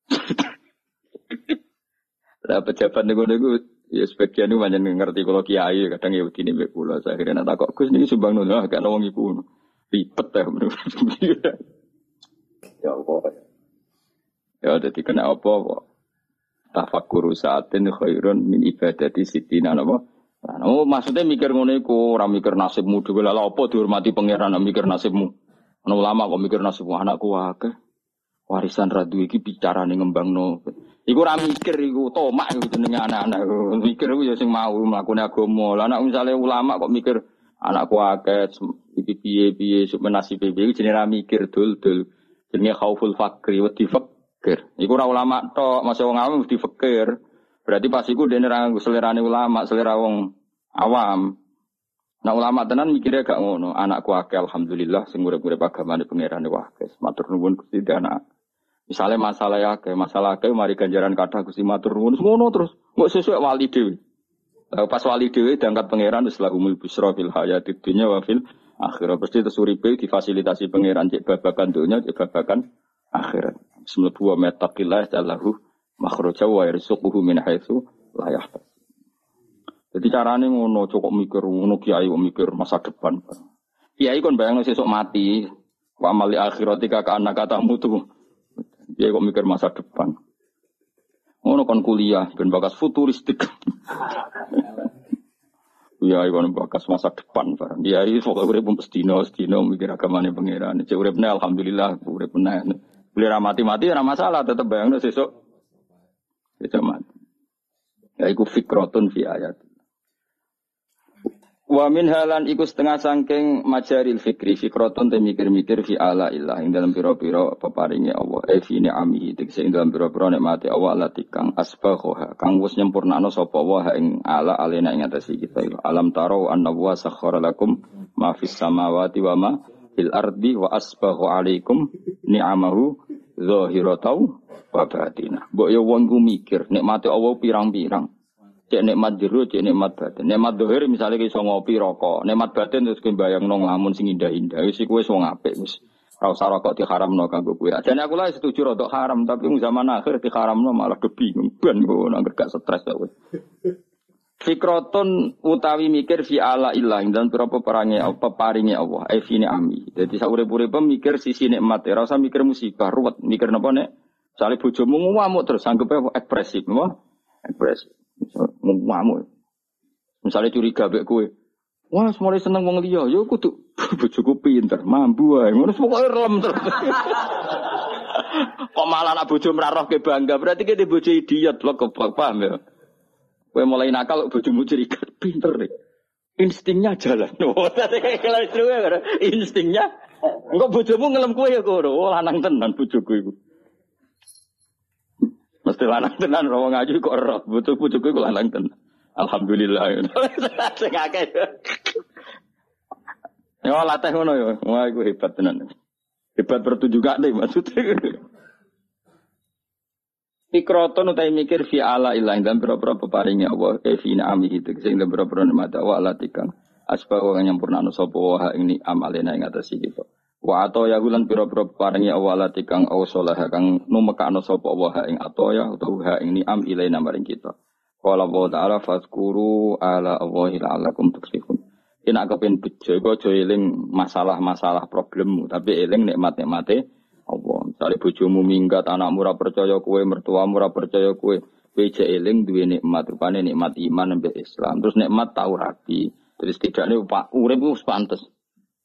Lah pejabat nego-nego Ya sebagian itu banyak ngerti kalau kiai kadang ya begini mbek kula. Saya kira nak kok Gus niki sumbang nuna gak wong iku. Ribet ya menurut Ya apa? Ya jadi kena apa kok. Tafakkur saatin khairun min ibadati sitina napa? Nah, oh, maksudnya mikir ngono iku, ora mikir nasibmu dhewe lha apa dihormati pangeran mikir nasibmu. Ana ulama kok mikir nasibmu anakku akeh. Warisan radu iki bicarane ngembangno. Iku ora mikir iku tomak iku jenenge anak-anak. Mikir iku ya sing mau mlakune agama. Lah anak misale ulama kok mikir anakku akeh iki piye-piye sup nasib piye jenenge ora mikir dul-dul. Jenenge khauful fakri wa fakir. Iku ora ulama tok, masih wong awam mesti fakir. Berarti pas iku dene ora selerane ulama, selera wong awam. Nah ulama tenan mikirnya gak ngono. Anakku akeh alhamdulillah sing urip-urip agamane pangerane wah matur nuwun Gusti anak. Misalnya masalah ya, kayak masalah kayak mari ganjaran kata gusti matur nuwun ngono terus nggak sesuai wali dewi. Pas wali dewi diangkat pangeran setelah umul busro fil hayatid dunya wa fil akhirat. Pasti itu suripe difasilitasi pangeran cek babakan dunia cek babakan akhirat. Semlebu wa metaqillah jallahu makhraja wa yarzuquhu min haitsu la yahtasib. Jadi caranya ngono cukup mikir ngono kiai mikir masa depan. Kiai kon bayang sesuk mati. Wa amali akhirati ka anak katamu tuh. Dia kok mikir masa depan. Ngono kon kuliah ben bakas futuristik. Ya iku bakas masa depan barang. Dia iki pokoke urip sedina sedina mikir agamane pangeran. Cek uripne alhamdulillah urip meneh. Beli mati-mati ora masalah tetep bayangno sesuk. Sesuk mati. Ya iku fikrotun fi ayat. Wa min halan iku setengah sangking majaril fikri fikroton te mikir-mikir fi ala ilah ing dalam piro-piro peparingi Allah. E fi ni'amihi tegese ing dalam piro-piro nikmati Allah ala tikang asbaghoha kang wis nyempurnakno sapa wa ing ala alena ing atase kita. Alam taro anna wa sakhara lakum ma fis samawati wa ma fil ardi wa asbaghu alaikum ni'amahu zahiratau wa batina. Mbok yo wong mikir nikmati Allah pirang-pirang Cek nikmat jero, cek nikmat batin. Nikmat dohir misalnya kita ngopi rokok. Nikmat batin terus kita bayang nong lamun sing indah-indah. Wis iku wis wong apik wis. Usah rokok diharamno kanggo kowe. Ajane aku lah setuju rokok haram, tapi zaman akhir diharamno malah kebingung. Ben kok nang gak stres kowe. Fikroton utawi mikir fi ala ilah dan pira perangi apa paringe Allah. Eh fi ami. Jadi sak urip-urip mikir sisi nikmat. Ora usah mikir musibah, ruwet. Mikir napa nek? Sale bojomu ngamuk terus anggap ekspresif, napa? Ekspresif. Ngamuk. Misalnya curiga bek kue. Wah, semuanya seneng wong yo kudu bojoku pinter, mampu wae. Ngono pokoke relem terus. Kok malah nak bojo ke bangga, berarti kita bojo idiot lo kebak paham ya. Kue mulai nakal bojomu curiga pinter nih. Instingnya jalan. Kayak instingnya. Enggak bojomu ngelem kue ya koro. Oh, lanang tenan bojoku iku. Mesti lanang tenan rawa ngaji kok roh. Butuh butuhku kok lanang tenan. Alhamdulillah. Sing akeh. Ya latih ngono ya. Wah iku hebat tenan. Hebat pertunjukan deh maksudnya. Fikroton utai mikir fi ala ilah dan berapa peparingnya Allah eh fi na'ami itu sehingga berapa nikmat Allah ala tikang asba wa nyampurna anu sapa wa ini amalena ing atas kita. Wa ato ya gulan pira-pira paringi awala tikang awsalah kang numekakno sapa wa ing ato ya utawa ha ing ni'am ilaina maring kita. Qala wa ta'ala fazkuru ala Allahi la'allakum tuflihun. Ina kepen bejo iku aja eling masalah-masalah problemmu, tapi eling nikmat-nikmate Allah. Misalnya bojomu minggat, anakmu ora percaya kue, mertuamu ora percaya kue. Kowe eling duwe nikmat rupane nikmat iman mbek Islam. Terus nikmat tau rapi. Terus tidaknya Pak urip ku pantes.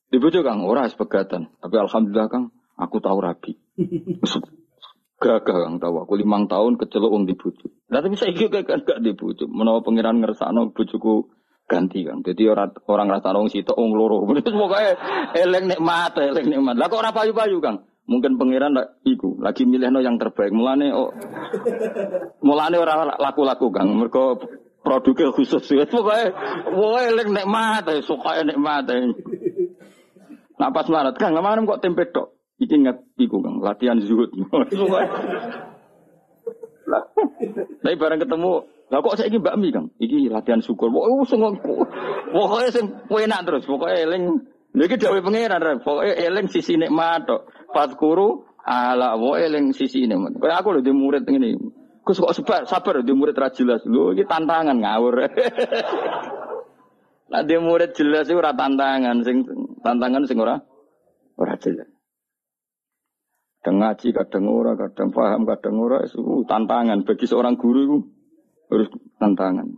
Di bojo Kang ora sepegatan. Tapi alhamdulillah Kang aku tahu rapi. Gagah Kang tahu aku limang tahun kecelok wong di bojo. Lah tapi saiki gak gak di bojo. Menawa pangeran ngersakno bojoku ganti Kang. Jadi orang orang rasa wong sitok wong loro. Terus pokoke eling nikmat, eling nikmat. Lah kok ora payu-payu Kang? Mungkin pangeran iku lagi milihno yang terbaik. Mulane oh, mulane ora laku-laku Kang. Mergo produknya khusus ya. Pokoke pokoke eling nikmat, suka nikmat. Nah pas marat Kang, kemarin kok tempe tok. Iki ingat iku Kang, latihan zuhud. Lah, tapi bareng ketemu, lah kok saya ini Mbak Mi Kang, iki latihan syukur. Wah, sing pokoknya sing enak terus, pokoknya eling. Lagi dawai pangeran, pokoknya eling sisi nikmat tok. Fatkuru ala wa eling sisi nikmat. Kayak aku lho di murid ini. Gus kok sabar, sabar di murid ra jelas. Lho iki tantangan ngawur. Nah di murid jelas itu ora tantangan, sing tantangan sing ora ora jelas. Kadang ngaji, kadang ora, kadang paham, kadang ora, itu tantangan bagi seorang guru itu harus tantangan.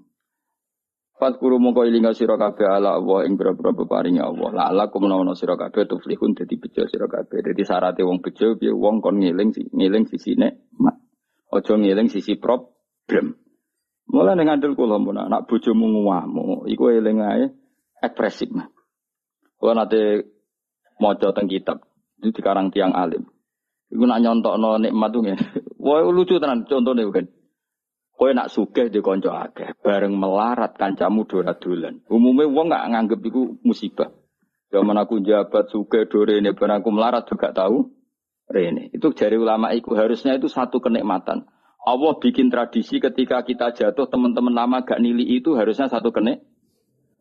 Fatkuru mongko ilinga sira kabeh ala Allah ing pira-pira peparinge Allah. La ala kumnawana sira kabeh tuflihun dadi bejo sira kabeh. Dadi syaraté wong bejo piye wong kon ngiling ngiling sisine mak. Aja ngiling sisi problem. Mulai ning ngandel kula mun anak bojomu nguwamu, iku eling ae ekspresif. Kula nate maca teng kitab itu dikarang tiang alim. Iku nak nyontokno nikmat tuh Wah lucu tenan contohnya kan. Kowe nak sugih di konco akeh, bareng melarat kancamu dola-dolan. Umumnya wong nggak nganggep iku musibah. Zaman aku jabat sugih dore ini, bareng aku melarat juga tahu. Rene. Itu jari ulama iku harusnya itu satu kenikmatan. Allah bikin tradisi ketika kita jatuh teman-teman lama gak nili itu harusnya satu kenik.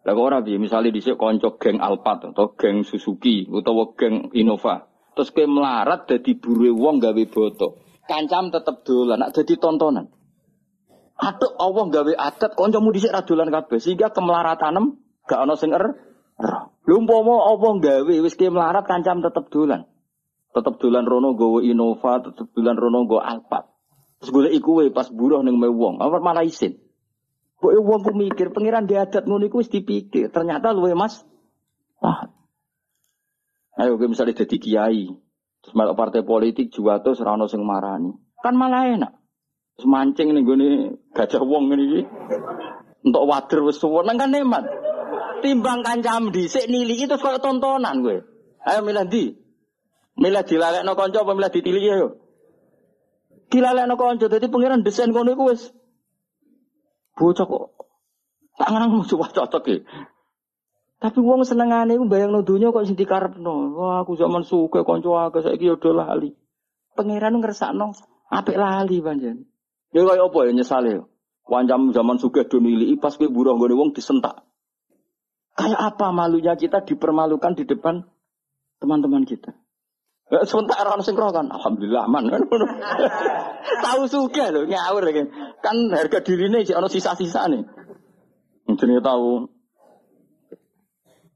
Lah kok ora misalnya di konco geng Alphard atau geng Suzuki atau geng Innova. Terus kowe melarat dadi buru wong gawe boto. Kancam tetep dolan, nak dadi tontonan. Aduh Allah gawe adat kancamu dhisik ra dolan kabeh sehingga kemelaratanem gak ana sing er. Lha umpama Allah gawe wis ke melarat kancam tetep dolan. Tetep dolan rono gawe Innova, tetep dolan rono gawe Alphard. Terus golek iku pas buruh ning wong, apa malah isin. Kok wong ku mikir pangeran di adat ngono iku wis dipikir, ternyata luwe Mas. Ah, Ayo gue misalnya jadi kiai, terus malah partai politik juga tuh serano sing marani, kan malah enak. Terus mancing nih gue gajah wong ini, untuk wader wes nang kan nemat. Timbang kancam di sik nili itu kalau tontonan gue. Ayo milih di, milih dilalek no konco apa milih ditili yo. Dilalek no konco, jadi pengiran desain kono gue wes. Bocok kok. Tangan aku coba cocok ya. Tapi wong senengane iku bayangno donya kok sing dikarepno. Wah, aku zaman suka kanca akeh saiki yo do lali. Pangeran ngersakno apik lali panjen. Ya kaya apa ya nyesale. Wancam zaman suka do niliki pas kowe buruh nggone wong disentak. Kayak apa malunya kita dipermalukan di depan teman-teman kita. Ya, sementara orang sing kan, alhamdulillah aman kan. Tahu suka loh ngawur lagi. Kan harga dirine sih ono sisa-sisa nih. Jenenge tahu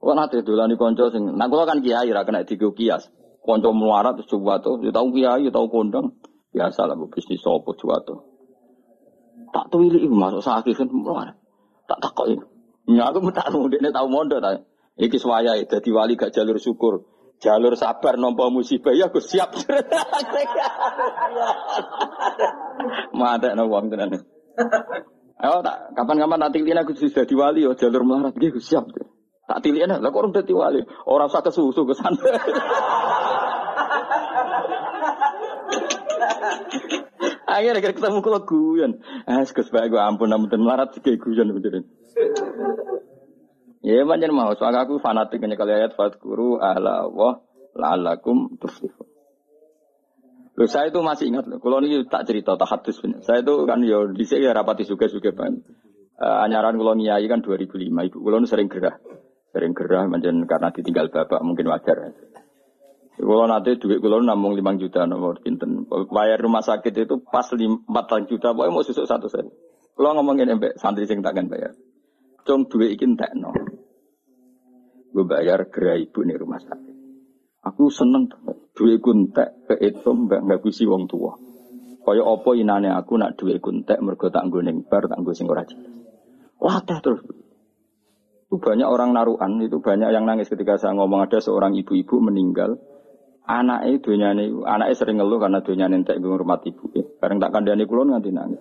Kok nate dolani konco sing nah kula kan kiai ra kena digo kias. Konco melarat terus coba tuh, ya tau kiai, ya tau kondang. Biasa lah bisnis sopo coba tuh. Tak tuwili iku masuk sakit kan melarat. Tak takok ini. Ya aku tak ini tau mondo ta. Iki swaya dadi wali gak jalur syukur. Jalur sabar nompo musibah ya aku siap. Mate no wong tenan. Ayo tak kapan-kapan nanti aku sudah diwali yo jalur melarat iki siap. Tak tilik lah kok orang dadi wali. Orang usah kesusu ke sana. Akhirnya kita ketemu kalau guyon. Ah, sekus baik gue ampun namun melarat sih guyon. Ya macam mau soal aku fanatik kali ayat fatkuru ala wah lalakum tuflihun. Loh, saya itu masih ingat loh. Kalau ini tak cerita tak hadis Saya itu kan yo di sini ya rapati suka suka banget. Uh, anyaran kalau nyai kan 2005 ibu. Kalau sering gerah. Sering gerah macam karena ditinggal bapak mungkin wajar. Kalau nanti duit kalau namung lima juta nomor kinten. Bayar rumah sakit itu pas empat juta, pokoknya mau susuk satu sen. Kalau ngomongin embek santri sing takkan bayar. Cung duit ikin tak no. Gue bayar gerai ibu nih rumah sakit. Aku seneng duit gue tak ke itu mbak nggak bisi wong tua. Kaya apa inane aku nak duwe kuntek mergo tak ning bar tak sing ora jelas. Latih terus. Itu banyak orang naruhan, itu banyak yang nangis ketika saya ngomong ada seorang ibu-ibu meninggal. Anaknya dunyane, anaknya sering ngeluh karena dunyane entek ngurmat ibu. Ya. Bareng tak kandhani kulon nganti nangis.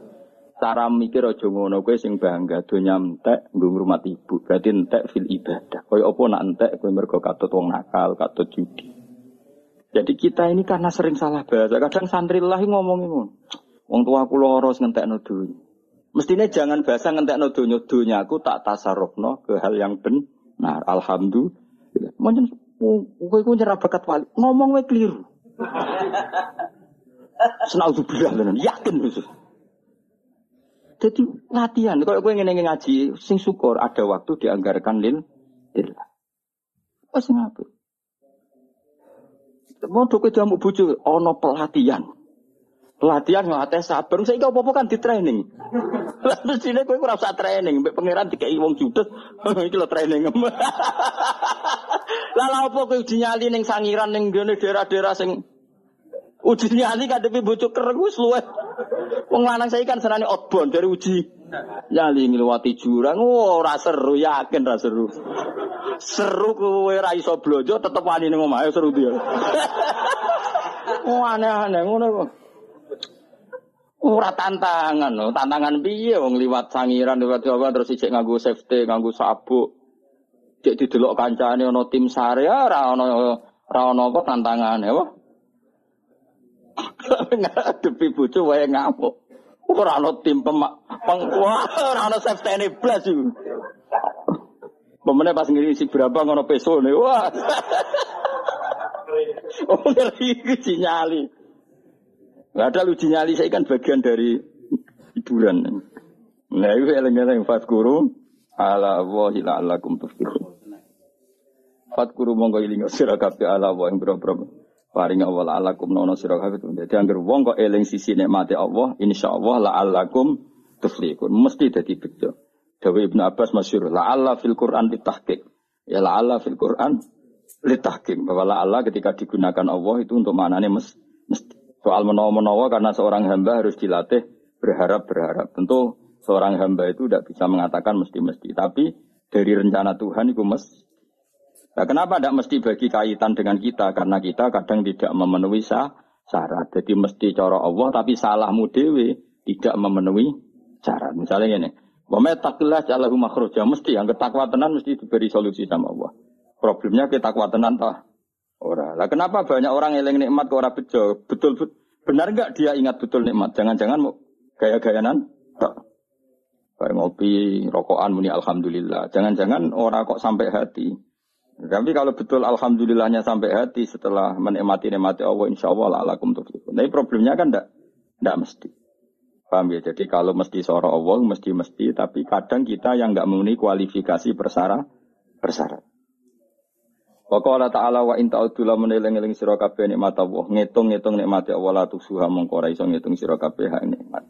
Cara mikir aja ngono kowe sing bangga donya entek nggo ngurmat ibu. Berarti entek fil ibadah. Kaya apa nak entek kowe mergo katut wong nakal, katut judi. Jadi kita ini karena sering salah bahasa. Kadang santri lah ngomongin ngono. Wong tua aku loros ngentekno dunya. Mestinya jangan bahasa ngentekno dunya dunya aku tak tasarrufno ke hal yang benar. Alhamdulillah. Mungkin kowe ku nyerah bakat wali. Ngomong wae keliru. Senaudzubillah tenan. Yakin khusus. Jadi latihan, kalau gue ingin ngaji, sing syukur ada waktu dianggarkan lil, lillah. Wes ngapain? Mau kowe jamu bojo ana pelatihan. Pelatihan ngelatih sabar. Saya apa-apa kan di training. Lalu sini ora usah training, mbek pangeran dikai wong judes. Iki lho training. Lah lha apa kowe uji nyali ning sangiran ngene daerah-daerah sing uji nyali kadepi bojo kereng wis luwe. Wong lanang saya kan senane outbound dari uji nyali ngliwati jurang. Oh, ora seru, yakin ora seru. Seru kowe ra iso blojo tetep wani ning omahe seru dia. Oh aneh-aneh ngono kok. Ora tantangan no, tantangan piye wong liwat sangiran liwat Jawa terus ijek nganggo safety, nganggo sabuk. Cek didelok kancane ana tim sare ora ana ora ana apa tantangane wah. Ngadepi bojo wae ngamuk. Ora ana tim pemak. Wah, ora ana safety ne blas iku. Pemenang pas ngiri si berapa ngono nih, wah. oh ngeri uji nyali. Ada uji nyali saya kan bagian dari hiburan. Nah itu eleng-eleng guru ala wahi la'allakum tuflihun. Fatkuru monggo ilinga sira kabeh ala wa ing boro-boro paring Allah la'allakum nono sira kabeh. Dadi anggere wong kok eling sisi nikmate Allah, insyaallah la'allakum tuflihun. Mesti dadi bejo. Dawe Ibnu Abbas masyur. Allah fil Quran ditahkik. Ya Allah fil Quran ditahkik. Bahwa Allah ketika digunakan Allah itu untuk maknanya mes, mesti. Soal menawa-menawa karena seorang hamba harus dilatih berharap-berharap. Tentu seorang hamba itu tidak bisa mengatakan mesti-mesti. Tapi dari rencana Tuhan itu mesti. Nah, kenapa tidak mesti bagi kaitan dengan kita? Karena kita kadang tidak memenuhi syarat. Jadi mesti cara Allah tapi salahmu dewi tidak memenuhi syarat. Misalnya ini, Wa takillah jalahu makhroja mesti yang ketakwa tenan mesti diberi solusi sama Allah. Problemnya ketakwa tenan tah ora. Lah kenapa banyak orang eling nikmat kok ora bejo? Betul, betul benar enggak dia ingat betul nikmat? Jangan-jangan mau gaya-gayanan? Tak. Kayak ngopi, rokokan muni alhamdulillah. Jangan-jangan orang kok sampai hati. Tapi kalau betul alhamdulillahnya sampai hati setelah menikmati nikmati Allah insya Allah alakum tuflihun. Tapi problemnya kan enggak, enggak mesti. Paham ya? Jadi kalau mesti seorang Allah, mesti-mesti, tapi kadang kita yang nggak memenuhi kualifikasi persyarat. Wa qala ta'ala wa in ta'udzu la eling sira kabeh nikmat Allah, ngitung-ngitung nikmat Allah la tusuha mongko ora iso ngitung kabeh hak nikmat.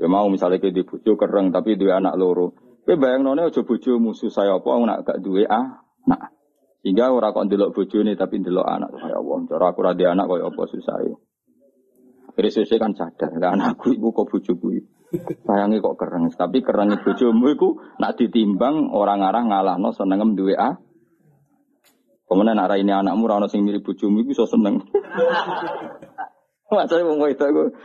Ya mau misalnya ke di kereng tapi duwe anak loro. Kowe bayangnone aja bojo musuh saya apa nak gak duwe anak. Sehingga ora kok ndelok bojone tapi ndelok anak. Ya Allah, cara aku ra anak kaya apa susah ya. Kristusnya kan sadar, lah anakku ibu kok bojoku Sayangi kok keren, tapi keren bojomu iku nak ditimbang orang arah ngalah no seneng duwe a. Kemudian arah ini anakmu rano sing mirip bojomu iku so seneng. Maksudnya wong itu aku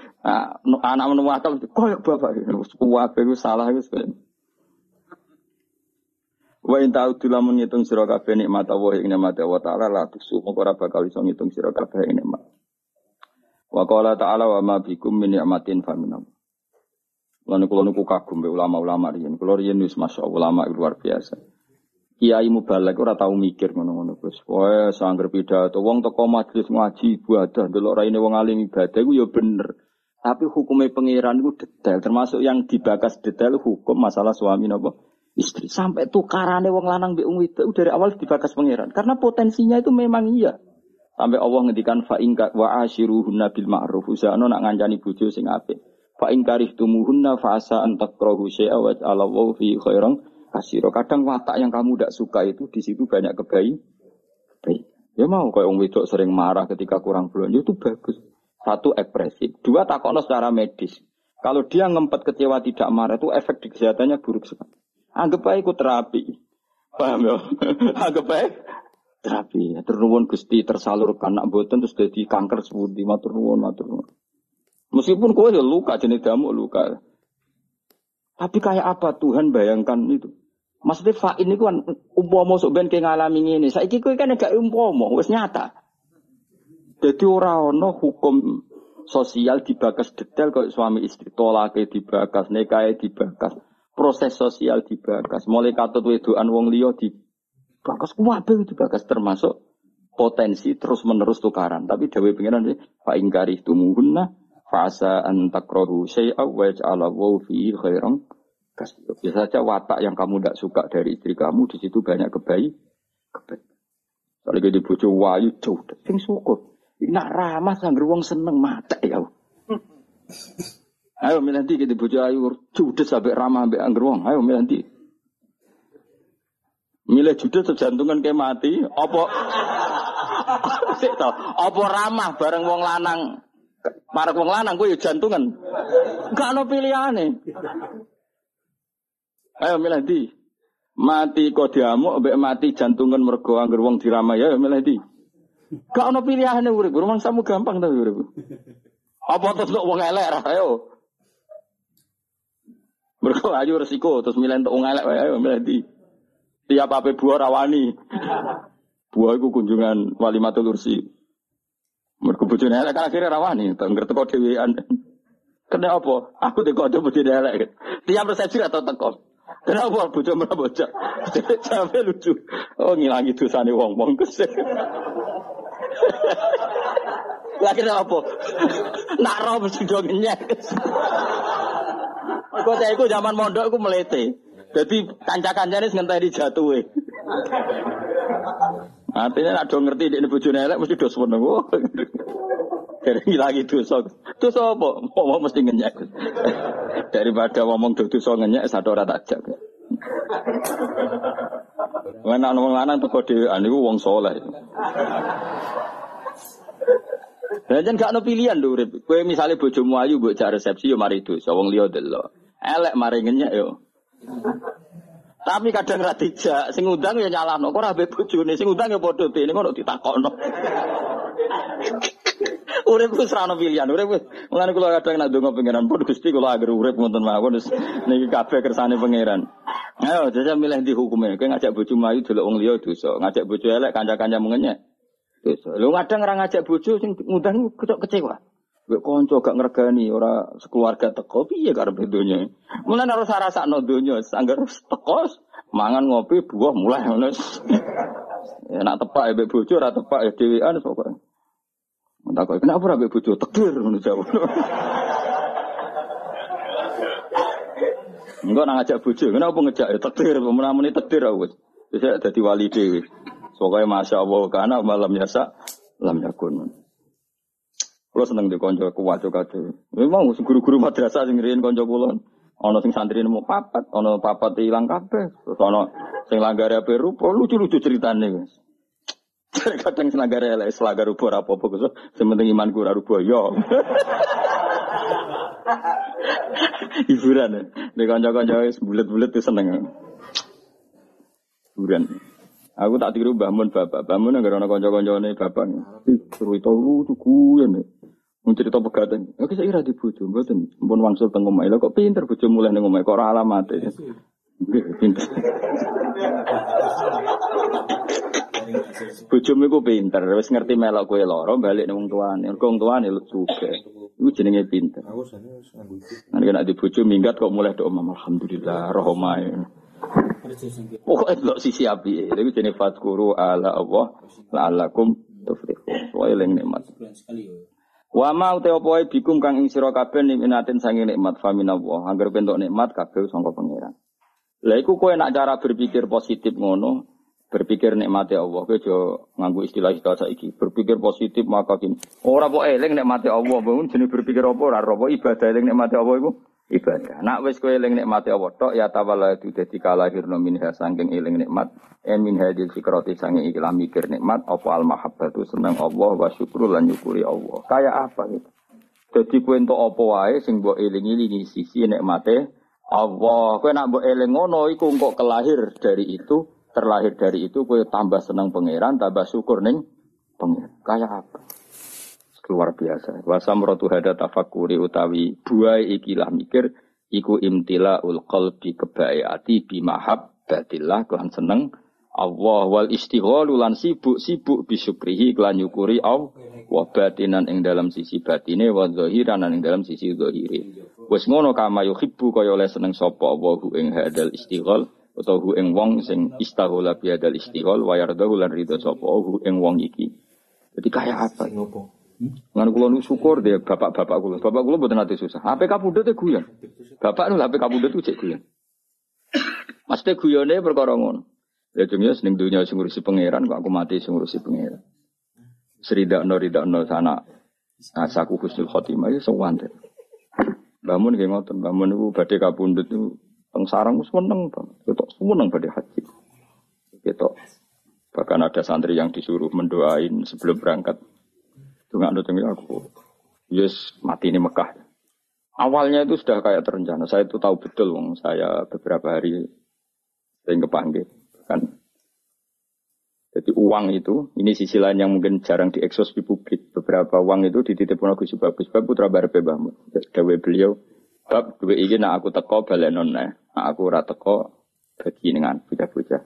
anak menemu akal koyo bapak kuat iku salah iku sebenarnya. Wa in ta'udu lamun ngitung sira kabeh nikmat Allah ing nikmat Allah taala la tusu moko ora bakal iso ngitung sira kabeh nikmat. Wa qala ta'ala wa ma bikum min ni'matin fa minam. Lan kula niku kagum be ulama-ulama riyen. Kula riyen wis masyaallah ulama luar biasa. Kiai mubalek ora tau mikir ngono-ngono Gus. Wae sangger pidato wong teko majelis ngaji ibadah delok raine wong alim ibadah iku ya bener. Tapi hukumnya pangeran itu detail, termasuk yang dibakas detail hukum masalah suami napa istri. Sampai tukarane wong lanang mbek wong itu dari awal dibakas pangeran. Karena potensinya itu memang iya. Sampai Allah ngendikan fa ingka wa ashiruhunna bil ma'ruf. Usahano nak ngancani bojo sing apik. Fa ing karihtumuhunna fa asa an takrahu syai'a wa ala wa fi khairan kasiro. Kadang watak yang kamu tidak suka itu di situ banyak kebaik. Baik. Ya mau kayak wong wedok sering marah ketika kurang belanja itu bagus. Satu ekspresif, dua takokno secara medis. Kalau dia ngempet kecewa tidak marah itu efek di kesehatannya buruk sekali. Anggap aja ikut terapi. Paham ya? Anggap aja terapi. Ternuwun Gusti tersalurkan nak boten terus jadi kanker sebuti matur nuwun matur nuwun. Meskipun kowe ya luka jenis damu luka. Tapi kayak apa Tuhan bayangkan itu? Maksudnya fa ini kan umpama sok ben ngalami ini. Saiki kowe kan gak umpama, wis nyata. Jadi orang ono hukum sosial dibakas detail kalau suami istri tolak dibakas, nikahe dibakas, proses sosial dibakas, mulai katut wedoan wong liya dibakas, kuwabe dibakas termasuk potensi terus menerus tukaran. Tapi dewe pengiran sih, fa ingkari tumuhunna fasa antakrohu syai'a wa ja'ala fi khairan Biasa saja watak yang kamu tidak suka dari istri kamu di situ banyak kebaik. kebaik. Kalau jadi bojo wayu jauh, sing syukur. Nak ramah sang wong seneng mata ya. Ayo nanti kita bojo ayu judes sampai ramah sampai angger wong. Ayo nanti. Milih judes sejantungan kayak mati, apa apa ramah bareng wong lanang para wong lanang kuwi ya jantungan. Gak ono pilihane. Ayo milih di. Mati kok diamuk, mbek mati jantungan mergo angger wong diramah ya milih di. Gak ono pilihane urip, rumah samu gampang tapi. Apa terus wong elek ayo. Mergo ayu resiko terus milih untuk wong elek ayo milih di. Tiap apa buah rawani. Buah iku kunjungan wali matul ursi. Mergo bojone elek kan akhirnya rawani, ngerti kok dhewean. Kena apa? Aku teko ada bojone elek. Tiap resepsi atau teko. Kenapa bojo merabocak? Sampai lucu. Oh ngilangi dosane wong-wong kesek. Kira apa? Nak roh mesti do. Kok saya iku zaman mondok iku melete. Jadi kanca-kancane ngenteni jatuhe. Artinya nak do ngerti ini bojone elek mesti do seneng. Dari ngilangi dosa. Dosa apa? Mau mesti ngenyek. Daripada ngomong dosa ngenyek satu ora tak jak. Mana ngomong lanang tuh kode aniku wong soleh. Dan jangan gak ada pilihan lho urip. Kowe misale bojomu ayu mbok jak resepsi yo mari dosa wong liya delok. Elek mari ngenyek yo. Tapi kadang ra dijak, sing ngundang ya nyalahno. Kok ora mbek bojone, sing ngundang ya padha dene ngono ditakokno. Urip ku serana pilihan, urip mulane kula kadang nak ndonga pangeran pun Gusti kula agar urip ngoten mawon wis niki kabeh kersane pangeran. Ayo jajal milih di hukumnya, kowe ngajak bojo ayu delok wong liya dosa, ngajak bojo elek kanca-kanca mengenyek. Dosa. Lu kadang ora ngajak bojo sing ngundang kecewa. Gue konco gak ngergani ora sekeluarga teko piye karep donya. Mulane harus rasakno donya, sanggar teko mangan ngopi buah mulai ngono. ya nak tepak ya bojo ora tepak ya dhewean pokoke. Mentakoi kenapa ora mbek bojo tekdir ngono jawab. Enggak nang ngajak bojo, kenapa ngejak ya tekdir, menamuni tekdir aku. Bisa jadi wali dewi. Pokoknya masya Allah karena malam biasa lam yakun. Kulo seneng di konco kuat juga tuh. Memang guru-guru madrasah sing riyen konco kulo. Ono sing santri nemu papat, ono papat hilang kabeh. Terus ono sing langgar apa rupa lucu-lucu ceritane wis. Kadang sing langgar elek selanggar rupa apa apa sementing iman ora rupa yo. Hiburan ya. Di kanca-kanca wis bulet-bulet tuh seneng. Hiburan. Aku tak tiru bangun bapak. Bangun nggak ada kanca-kancane bapak. Cerita lucu kuyen. Mau cerita pegatan. Oke saya ira di bojo, mboten. Mpun wangsul teng omah. Lah kok pinter bojo mulai ning omah kok ora alamate. Nggih, pinter. Bojomu iku pinter, wis ngerti melok kowe lara balik ning wong tuane. Mergo wong tuane lu suge. Iku jenenge pinter. Nanti kena di bojo minggat kok mulai do omah alhamdulillah roh omahe. Pokoknya delok sisi api. Iku jenenge fatkuru ala Allah la'allakum tuflihun. Wa eling nikmat. Wa ma wae bikum kang ing sira kabeh nikmatin sange nikmat faminallah. Angger bentuk nikmat kabeh sangka pangeran. Lah iku kowe nak cara berpikir positif ngono, berpikir nikmati Allah. Kowe aja nganggo istilah-istilah saiki. Berpikir positif maka kin. Ora kok eling nikmati Allah, bangun jenenge berpikir apa ora apa ibadah eling nikmati Allah iku ibadah. Nak wis kowe eling nikmati Allah tok ya tawalla itu dadi kalahirno minha saking eling nikmat. En min hadil fikrati sange ikilah mikir nikmat apa al mahabbatu seneng Allah wa syukur lan nyukuri Allah. Kayak apa gitu? Jadi kue entuk apa wae sing mbok eling-elingi sisi nikmate Allah. Kue nak mbok eling ngono iku kok kelahir dari itu, terlahir dari itu kue tambah senang pangeran, tambah syukur ning pangeran. Kayak apa? Luar biasa. Wasam rotu hada tafakuri utawi buai ikilah mikir iku imtila ul qalbi kebae ati bimahab batillah kelan seneng Allah wal istighalu lan sibuk-sibuk bisukrihi kelan nyukuri Allah wa batinan ing dalam sisi batine wa zahiran ing dalam sisi zahire. Wis ngono kama yuhibbu kaya oleh seneng sapa Allah ing hadal istighal utawa hu ing wong sing istaghala bi hadal istighal wa yardahu lan ridho sapa hu ing wong iki. Jadi kayak apa? Ngan kula nu syukur deh bapak-bapak kula. Bapak kula mboten ate susah. HP kapundhut e guyon. Bapak nu HP kapundhut ku cek guyon. Maksudnya guyone perkara ngono. Ya dunia seneng dunia sing ngurusi pangeran kok aku mati sing ngurusi pangeran. Seridakno ridakno sana asaku husnul khotimah ya sowan deh. Bangun nggih ngoten, bangun niku badhe kapundhut niku teng sarang wis meneng banget. Ketok seneng badhe haji. Ketok bahkan ada santri yang disuruh mendoain sebelum berangkat. Tunggu anu aku. Yes, mati ini Mekah. Awalnya itu sudah kayak terencana. Saya itu tahu betul, wong saya beberapa hari sering kepanggil kan. Jadi uang itu, ini sisi lain yang mungkin jarang diekspos di publik. Beberapa uang itu dititipkan Gus Bagus, Bab putra barbe bahmu. Dawe beliau, bab dua ini nak aku teko balenon nah, aku ora teko bagi dengan bocah-bocah.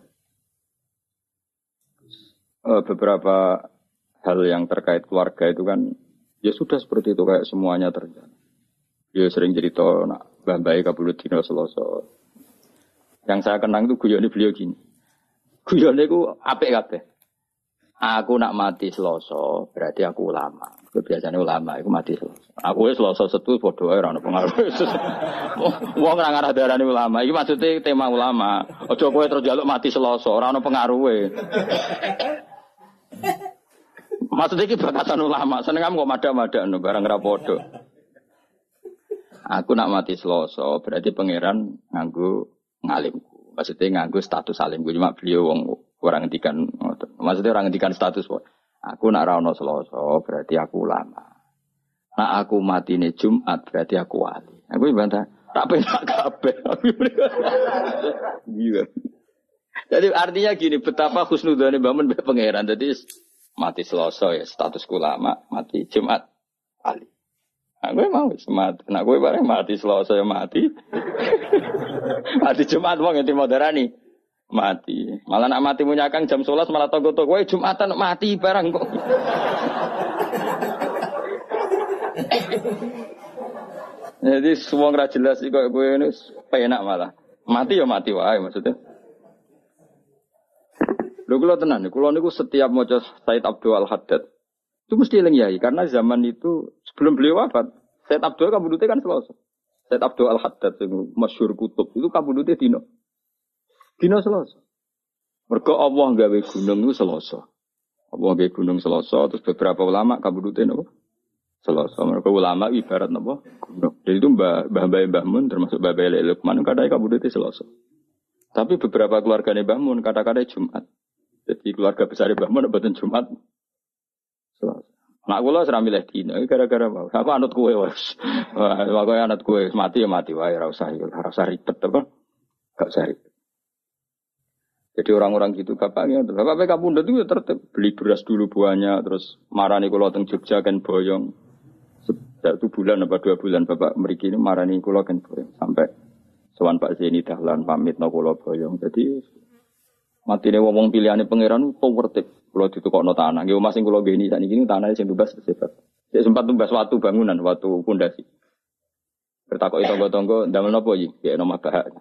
Uh, beberapa hal yang terkait keluarga itu kan ya sudah seperti itu kayak semuanya terjadi. Dia sering cerita nak babai kabulut dino seloso. Yang saya kenang itu guyon beliau gini. Guyone ku apik kabeh. Aku nak mati Selasa, berarti aku ulama. Kebiasaan ulama aku mati Selasa. Aku wis Selasa setu ora ono pengaruh. Wong ora ngarah darani ulama. Iki maksudnya tema ulama. Aja kowe terus jaluk mati Selasa, ora ono pengaruhe. Maksudnya iki batasan ulama. Seneng kamu kok madha-madha barang ra padha. Aku nak mati Selasa, berarti pangeran nganggo ngalim. Maksudnya nganggu status gue cuma beliau wong orang ngendikan maksudnya orang ngendikan status aku nak rano seloso berarti aku lama. Nah aku mati nih Jumat berarti aku wali. Aku bantah tak penak kabeh. Iya. Jadi artinya gini, betapa khusnudane bangun be pangeran. Jadi mati seloso ya statusku lama, mati Jumat wali. Nah, gue mau semat. Nah, gue bareng mati selasa ya mati. mati Jumat wong yang moderani. Mati. Malah nak mati punya kang jam 11 malah toko toko. Gue Jumatan mati barang kok. Jadi semua nggak jelas sih kok gue ini penak malah. Mati ya mati wae maksudnya. Kula tenan, kula niku setiap maca Said Abdul Al Haddad itu mesti eling yai karena zaman itu sebelum beliau wafat, Said Abdul kabudutnya kan selasa. Said Abdul Al Haddad yang masyur kutub itu kabudutnya dino. Dino selasa. Mereka Allah gawe gunung itu selasa. Allah gawe gunung selasa, terus beberapa ulama kabudutnya nopo. Selasa. Mereka ulama ibarat nopo gunung. Jadi itu mbah mbah mbah Mun termasuk mbah Lukman kadang kabudutnya selasa. Tapi beberapa keluarga Mbah Mun kata-kata Jumat. Jadi keluarga besar Mbah Mun betul Jumat Nak kula ora milih dina gara-gara mau. Aku anut kowe wis. Pokoke anut kowe mati ya mati wae ora usah ora usah ribet apa. Gak usah ribet. Jadi orang-orang gitu bapaknya, bapak PK Pundut itu ya tertib. Beli beras dulu buahnya, terus marani kulo teng Jogja kan boyong. Satu bulan apa dua bulan bapak meriki ini marani kulo kan boyong. Sampai sowan Pak Zeni dahlan pamit no kulo boyong. Jadi mati nih wong pilihannya pangeran itu tertib. Kalau no tanah, nggih omah sing kula geni sakniki niku tanah sing tumbas bersifat. Saya sempat tumbas waktu bangunan, waktu pondasi. Bertakok tonggo-tonggo ndamel napa iki? Ya nomah bahak.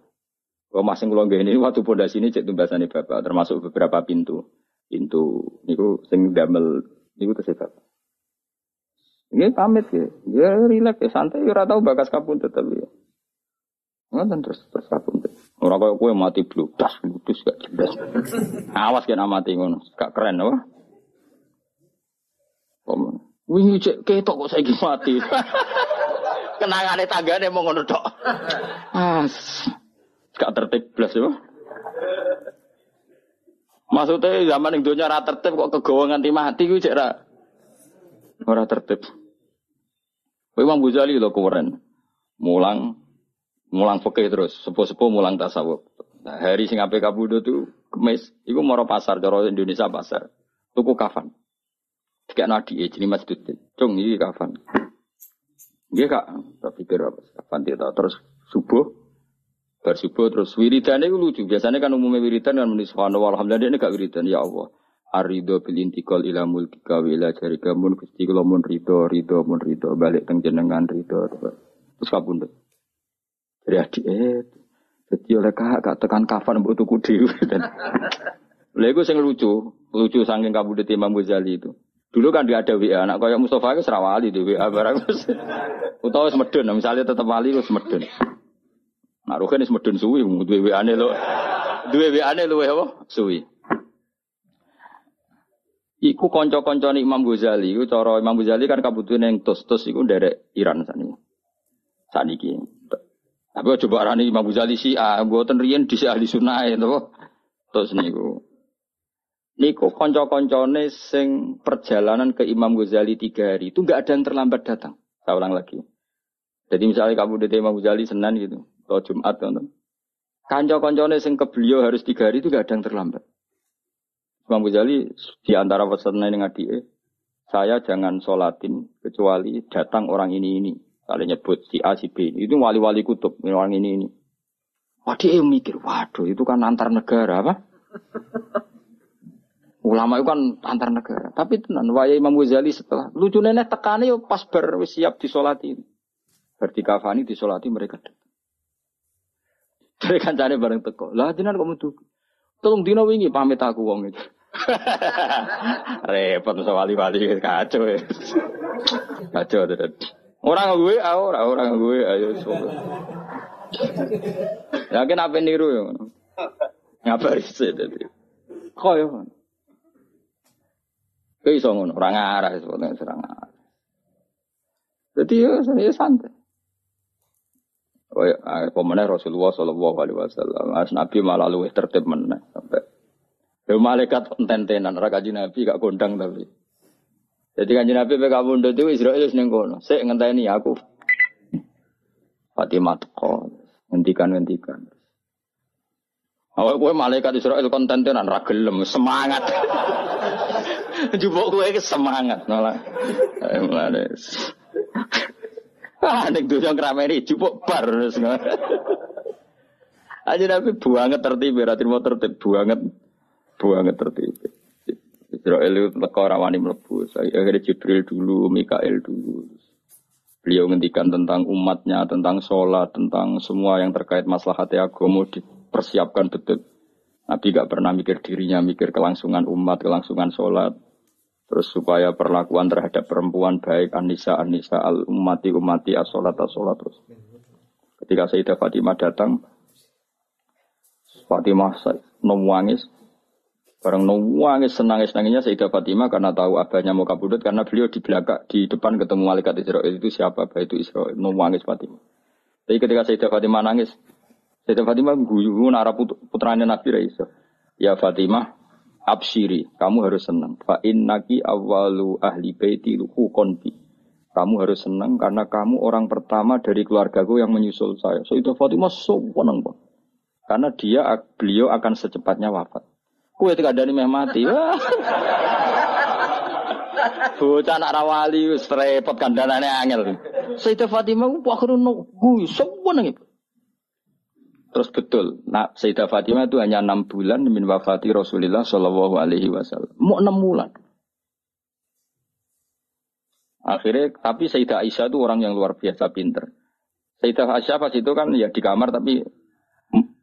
Kalau masing kula geni waktu pondasi ini cek tumbasane Bapak, termasuk beberapa pintu. Pintu niku sing damel niku tersifat. Ini pamit ya, ya rileks ya santai, ya tahu bakas kapun tapi ya. Ngoten terus terus Orang kaya kue mati bludas, bludas gak jelas. Awas kena mati ngono, gak keren apa? Wingi cek ketok kok saiki mati. Kenangane tanggane mau ngono tok. As. Gak tertib blas ya. Maksudnya zaman yang dunia rata tertib kok kegawa nganti mati gue cek ra. Ora tertib. Imam Ghazali lho keren. Mulang mulang fikih terus, sepuh-sepuh mulang tasawuf. Nah, hari sing ape kabudo tuh kemis, iku moro pasar cara Indonesia pasar. Tuku kafan. Tiga nadi eh jadi masjid. Cung ini kafan. Dia kak, tak pikir apa kafan dia terus subuh Bar subuh terus wiridan itu lucu. Biasanya kan umumnya wiridan kan muni subhanallah alhamdulillah ini gak wiridan ya Allah. Arido bil intikal ila mulkika wa ila jarika mun gusti kula mun rido rido mun rido balik teng jenengan rido terus kabundut. Jadi adik eh jadi oleh kak kak tekan kafan mbok tuku dhewe. Lha iku sing lucu, lucu saking kabundut Imam Ghazali itu. Dulu kan dia ada WA, anak kayak Mustafa itu serawali di WA barang. Utawa semedun, misalnya tetap wali itu semedun. Nah, Ruhen wis medun suwi, duwe WA-ne lho. Duwe WA-ne luwe apa? Suwi. Iku kanca-kancane Imam Ghazali, iku cara Imam Ghazali kan kabutune yang tos-tos iku nderek Iran sani. Saniki. Tapi coba arani Imam Ghazali sih, ah mboten riyen di ahli sunnah to. Terus niku. Niku kanca-kancane sing perjalanan ke Imam Ghazali tiga hari itu enggak ada yang terlambat datang. Saya ulang lagi. Jadi misalnya kamu di Imam Ghazali Senin gitu, atau Jumat kan. Kanca-kancane sing ke beliau harus tiga hari itu gak ada yang terlambat. Imam Ghazali di antara pesan yang ngadike, saya jangan sholatin kecuali datang orang ini ini. Kalau nyebut si A si B itu wali-wali kutub orang ini ini. Wah dia mikir, waduh itu kan antar negara apa? Ulama itu kan antar negara. Tapi tenan, waya Imam Ghazali setelah lucu nenek tekannya pas ber siap disolati. Berarti kafani disolati mereka dari kancane bareng teko. Lah jenengan kok metu. Tolong dino wingi pamit aku wong itu. Repot masa wali-wali kacau ya. Kacau tuh. Orang gue, orang orang gue, ayo sobat. Yakin apa niru ya? Ngabar sih tadi. Kok ya? Kayak iso ngono, orang arah sebetulnya serang arah. Jadi ya saya santai. Oh ya, pemenang Rasulullah Shallallahu Alaihi Wasallam. As Nabi malah luwih tertib meneh sampai. Ya malaikat tentenan, rakaji Nabi gak kondang tapi. Jadi kan Nabi PK Bunda itu Israel seneng kono. Saya ngenteni aku. Fatimah teko, ngentikan ngentikan. Awak gue malaikat Israel kontentenan ragelem semangat. Jupuk gue semangat malah. Malah. Ah, nek dosa ngrameni jupuk bar. Aja Nabi buanget tertib, berarti mau tertib buanget, buanget tertib. Israel teko rawani mlebu. Saya akhirnya Jibril dulu, Mikael dulu. Beliau ngendikan tentang umatnya, tentang sholat, tentang semua yang terkait masalah hati agama dipersiapkan betul. Nabi gak pernah mikir dirinya, mikir kelangsungan umat, kelangsungan sholat. Terus supaya perlakuan terhadap perempuan baik anisa anisa al umati umati asolat asolat terus. Ketika Sayyidah Fatimah datang, Fatimah nangis, bareng nangis senangis nangisnya Sayyidah Fatimah karena tahu abahnya mau kabudut karena beliau di belakang di depan ketemu malaikat Israel itu siapa abah itu Israel nangis Fatimah. Tapi ketika Sayyidah Fatimah nangis, Sayyidah Fatimah guyu nara putranya Nabi Raisa. Ya Fatimah, absiri, kamu harus senang. Fa innaki awalu ahli baiti konbi. Kamu harus senang karena kamu orang pertama dari keluargaku yang menyusul saya. Itu Fatimah so senang bang. Karena dia beliau akan secepatnya wafat. Kue tidak ada meh mati. Bocah anak rawali wis repot kandhanane angel. Sayyidah Fatimah ku nunggu seneng itu. Terus betul, nah Sayyidah Fatimah itu hanya enam bulan min wafati Rasulullah Shallallahu Alaihi Wasallam. Mau enam bulan. Akhirnya, tapi Sayyidah Aisyah itu orang yang luar biasa pinter. Sayyidah Aisyah pas itu kan ya di kamar tapi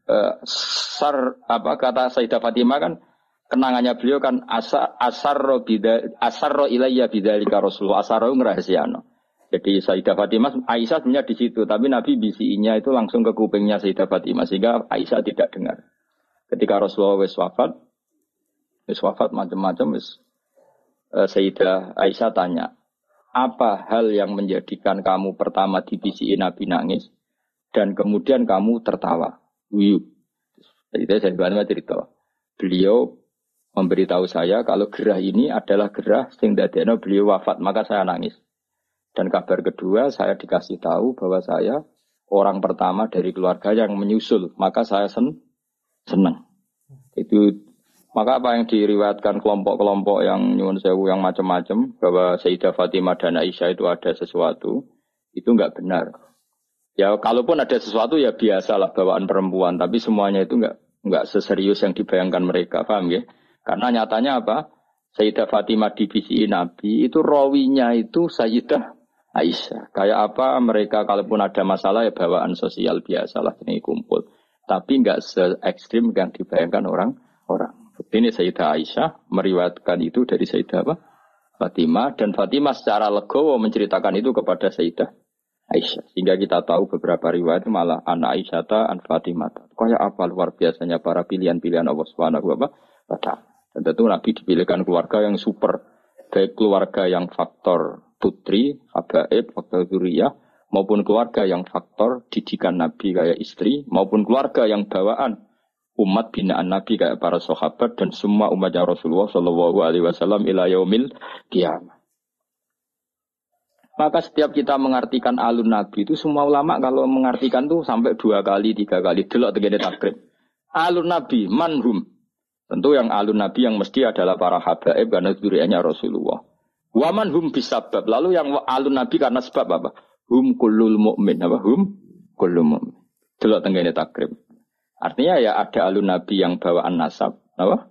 uh, sar apa kata Sayyidah Fatimah kan kenangannya beliau kan asar asar bida asar ilayya bidalika Rasulullah asar ngerahasiano. Jadi Sayyidah Fatimah, Aisyah sebenarnya di situ, tapi Nabi bisinya itu langsung ke kupingnya Sayyidah Fatimah sehingga Aisyah tidak dengar. Ketika Rasulullah wis wafat, wis wafat macam-macam wis uh, Sayyidah Aisyah tanya, apa hal yang menjadikan kamu pertama dibisi Nabi nangis dan kemudian kamu tertawa? Wiyu. Jadi saya cerita, beliau memberitahu saya kalau gerah ini adalah gerah sehingga beliau wafat, maka saya nangis. Dan kabar kedua, saya dikasih tahu bahwa saya orang pertama dari keluarga yang menyusul. Maka saya sen senang. Itu maka apa yang diriwayatkan kelompok-kelompok yang nyuwun sewu yang macam-macam bahwa Sayyidah Fatimah dan Aisyah itu ada sesuatu, itu nggak benar. Ya kalaupun ada sesuatu ya biasalah bawaan perempuan, tapi semuanya itu nggak nggak seserius yang dibayangkan mereka, paham ya? Karena nyatanya apa? Sayyidah Fatimah divisi Nabi itu rawinya itu Sayyidah Aisyah. Kayak apa mereka kalaupun ada masalah ya bawaan sosial biasa lah ini kumpul. Tapi nggak se ekstrim yang dibayangkan orang-orang. Ini Sayyidah Aisyah meriwayatkan itu dari Sayyidah apa? Fatimah dan Fatimah secara legowo menceritakan itu kepada Sayyidah Aisyah. Sehingga kita tahu beberapa riwayat malah anak Aisyah an Fatimah. Kayak apa luar biasanya para pilihan-pilihan Allah Subhanahu wa taala. Dan tentu Nabi dipilihkan keluarga yang super. Baik keluarga yang faktor putri, habaib, faktor zuriyah, maupun keluarga yang faktor didikan Nabi kayak istri, maupun keluarga yang bawaan umat binaan Nabi kayak para sahabat dan semua umatnya Rasulullah Shallallahu Alaihi Wasallam ila yaumil kiamat. Maka setiap kita mengartikan alun Nabi itu semua ulama kalau mengartikan tuh sampai dua kali, tiga kali. Delok tegene takrib. Alun Nabi, manhum. Tentu yang alun Nabi yang mesti adalah para habaib karena duriannya Rasulullah. Waman hum bisabab. Lalu yang alun Nabi karena sebab apa? Hum kulul mu'min. Apa? Hum kulul mu'min. Delok tenggene takrib. Artinya ya ada alun Nabi yang bawaan nasab. Apa?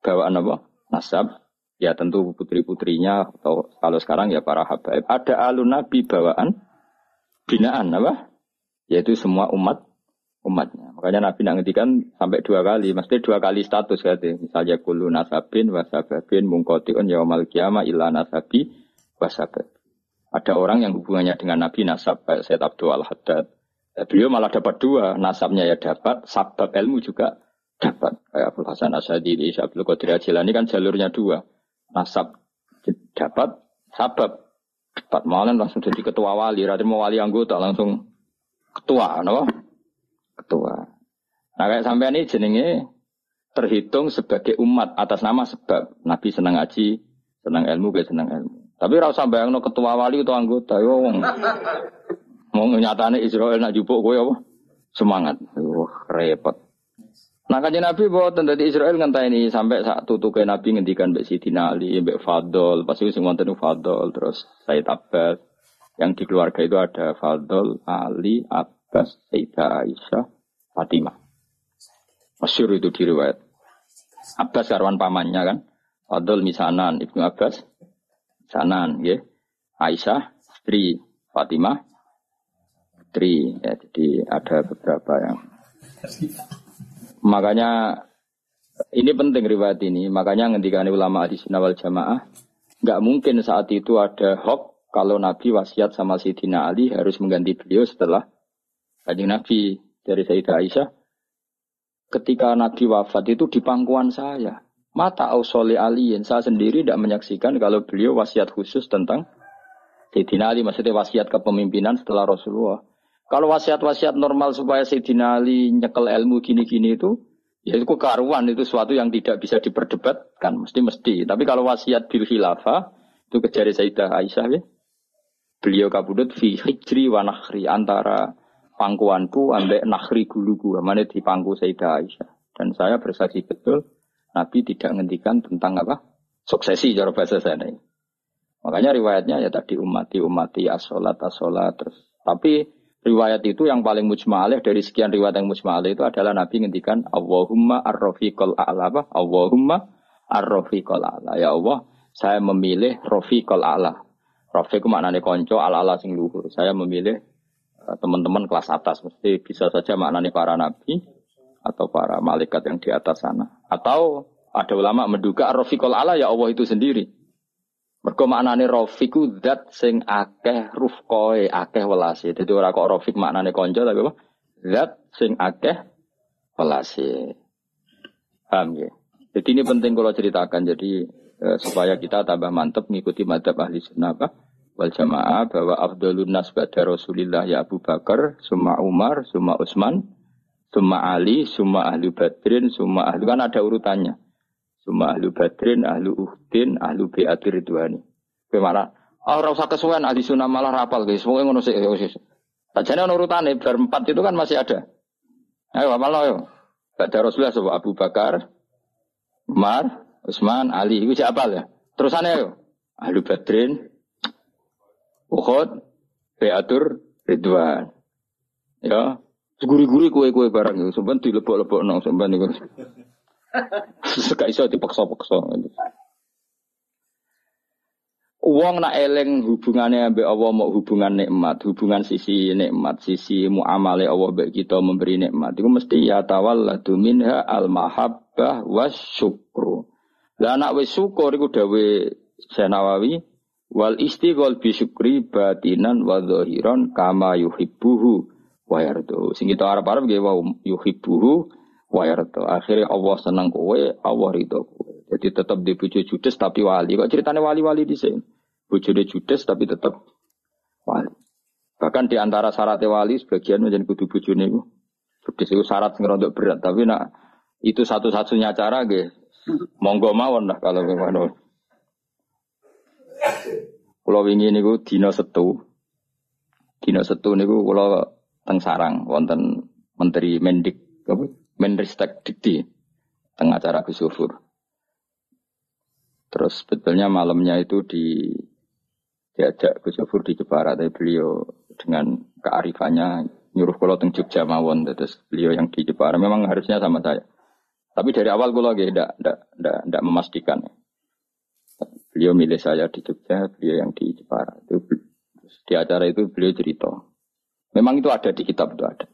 Bawaan apa? Nasab. Ya tentu putri-putrinya atau kalau sekarang ya para habaib. Ada alun Nabi bawaan binaan apa? Yaitu semua umat umatnya. Makanya Nabi nak ngetikan sampai dua kali, mesti dua kali status katanya. Misalnya kulu nasabin wasababin mungkotiun yaumal kiamah illa nasabi wasabab. Ada orang yang hubungannya dengan Nabi nasab kayak Sayyid Abdul Al-Haddad. Ya, beliau malah dapat dua, nasabnya ya dapat, sabab ilmu juga dapat. Kayak Abdul Hasan Asyadi di Abdul Qadir Ajilani kan jalurnya dua. Nasab dapat, sabab dapat. Malah langsung jadi ketua wali, Raden mau wali anggota langsung ketua, no? Ketua. Nah kayak sampai ini jenenge terhitung sebagai umat atas nama sebab Nabi senang ngaji, senang ilmu, gak senang ilmu. Tapi rasa bayang no ketua wali atau anggota, yo wong mau nyatane Israel nak jupuk gue apa? Semangat, wah repot. Nah kajian Nabi bahwa tentang Israel ngentah ini sampai saat tutup Nabi ngendikan Mbak Siti Ali, Mbak Fadol, pasti semua tentu Fadol, terus Said Abbas, yang di keluarga itu ada Fadol, Ali, Abbas, Sayyidah Aisyah, Fatimah. Masyur itu diriwayat. Abbas karwan pamannya kan. Fadl misanan Ibnu Abbas. Misanan ya. Aisyah, istri Fatimah. Istri ya, jadi ada beberapa yang makanya ini penting riwayat ini makanya ngendikan ulama di sinawal jamaah nggak mungkin saat itu ada hok kalau Nabi wasiat sama Sayyidina Ali harus mengganti beliau setelah Kanjeng Nabi dari Sayyidah Aisyah, ketika Nabi wafat itu di pangkuan saya. Mata ausoli alien, saya sendiri tidak menyaksikan kalau beliau wasiat khusus tentang Sayyidina Ali, maksudnya wasiat kepemimpinan setelah Rasulullah. Kalau wasiat-wasiat normal supaya Sayyidina Ali nyekel ilmu gini-gini itu, ya itu karuan, itu suatu yang tidak bisa diperdebatkan, mesti-mesti. Tapi kalau wasiat bil khilafah, itu kejari Sayyidah Aisyah ya. Beliau kabudut fi hijri wa nakhri, antara pangkuanku ambek nakhri guluku mana di pangku Sayyidah Aisyah dan saya bersaksi betul Nabi tidak menghentikan tentang apa suksesi cara bahasa saya ini. Makanya riwayatnya ya tadi umati umati asolat asolat terus. Tapi riwayat itu yang paling mujmaleh dari sekian riwayat yang mujmaleh itu adalah Nabi ngendikan Allahumma ar-rafiqal a'la apa? Allahumma ar-rafiqal a'la. Ya Allah, saya memilih rafiqal a'la. Rafiq maknanya konco ala-ala sing luhur. Saya memilih teman-teman kelas atas. Mesti bisa saja maknanya para nabi atau para malaikat yang di atas sana. Atau ada ulama menduga rofiqul ala ya Allah itu sendiri. Mergo maknane rofiku zat sing akeh rufkoe akeh welase jadi ora kok rofik maknane konco tapi apa? Zat sing akeh welase paham ya? Jadi ini penting kalau ceritakan. Jadi eh, supaya kita tambah mantep mengikuti madhab ahli sunnah wal jamaah bahwa Abdulun nas ba'da Rasulillah ya Abu Bakar, summa Umar, summa Utsman, summa Ali, summa ahlu Badrin, summa ahlu kan ada urutannya. Summa ahlu Badrin, ahlu Uhdin, ahlu Bi'atir Ridwani. Bagaimana? Oh, ora usah kesuwen ahli sunnah malah rapal guys. Pokoke ngono sik. Sajane ono urutane bar empat itu kan masih ada. Ayo apal yo. Baca Rasulullah sebab Abu Bakar, Umar, Utsman, Ali. Iku siapa ya? Terusane yo. Ahlu Badrin, Uhud, Beatur, Ridwan. Ya, guri-guri kue-kue barang itu. Sampai dilebok-lebok nong, sampai niku. Sekak iso dipaksa-paksa. Uang nak eleng hubungannya ambek Allah mau hubungan nikmat, hubungan sisi nikmat, sisi muamale Allah mbek kita memberi nikmat. Itu mesti ya tawalladu minha al mahabbah was syukru. Lah anak wis syukur iku dawe Senawawi wal istighol syukri batinan wa kama yuhibbuhu wa yardu. Sing kita arep-arep nggih wa yuhibbuhu wa yardu. Akhirnya Allah seneng kowe, Allah ridho kowe. Jadi tetap di bojo judes tapi wali. Kok ceritanya wali-wali di sini? bojone judes tapi tetap wali. Bahkan di antara syarat wali sebagian menjadi kudu bojone iku judes itu syarat ngerontok berat tapi nak itu satu-satunya cara ge monggo mawon lah kalau memang Kalau wingi niku dina setu. Dina setu niku kula teng sarang wonten Menteri Mendik apa Menristek Dikti teng acara Gus Terus sebetulnya malamnya itu di diajak Gus di Jepara, tapi beliau dengan kearifannya nyuruh kalau teng Jogja mawon, terus beliau yang di Jepara memang harusnya sama saya. Tapi dari awal gue lagi tidak tidak memastikan. Beliau milih saya di Jogja, beliau yang di Jepara. Itu di acara itu beliau cerita. Memang itu ada di kitab itu ada.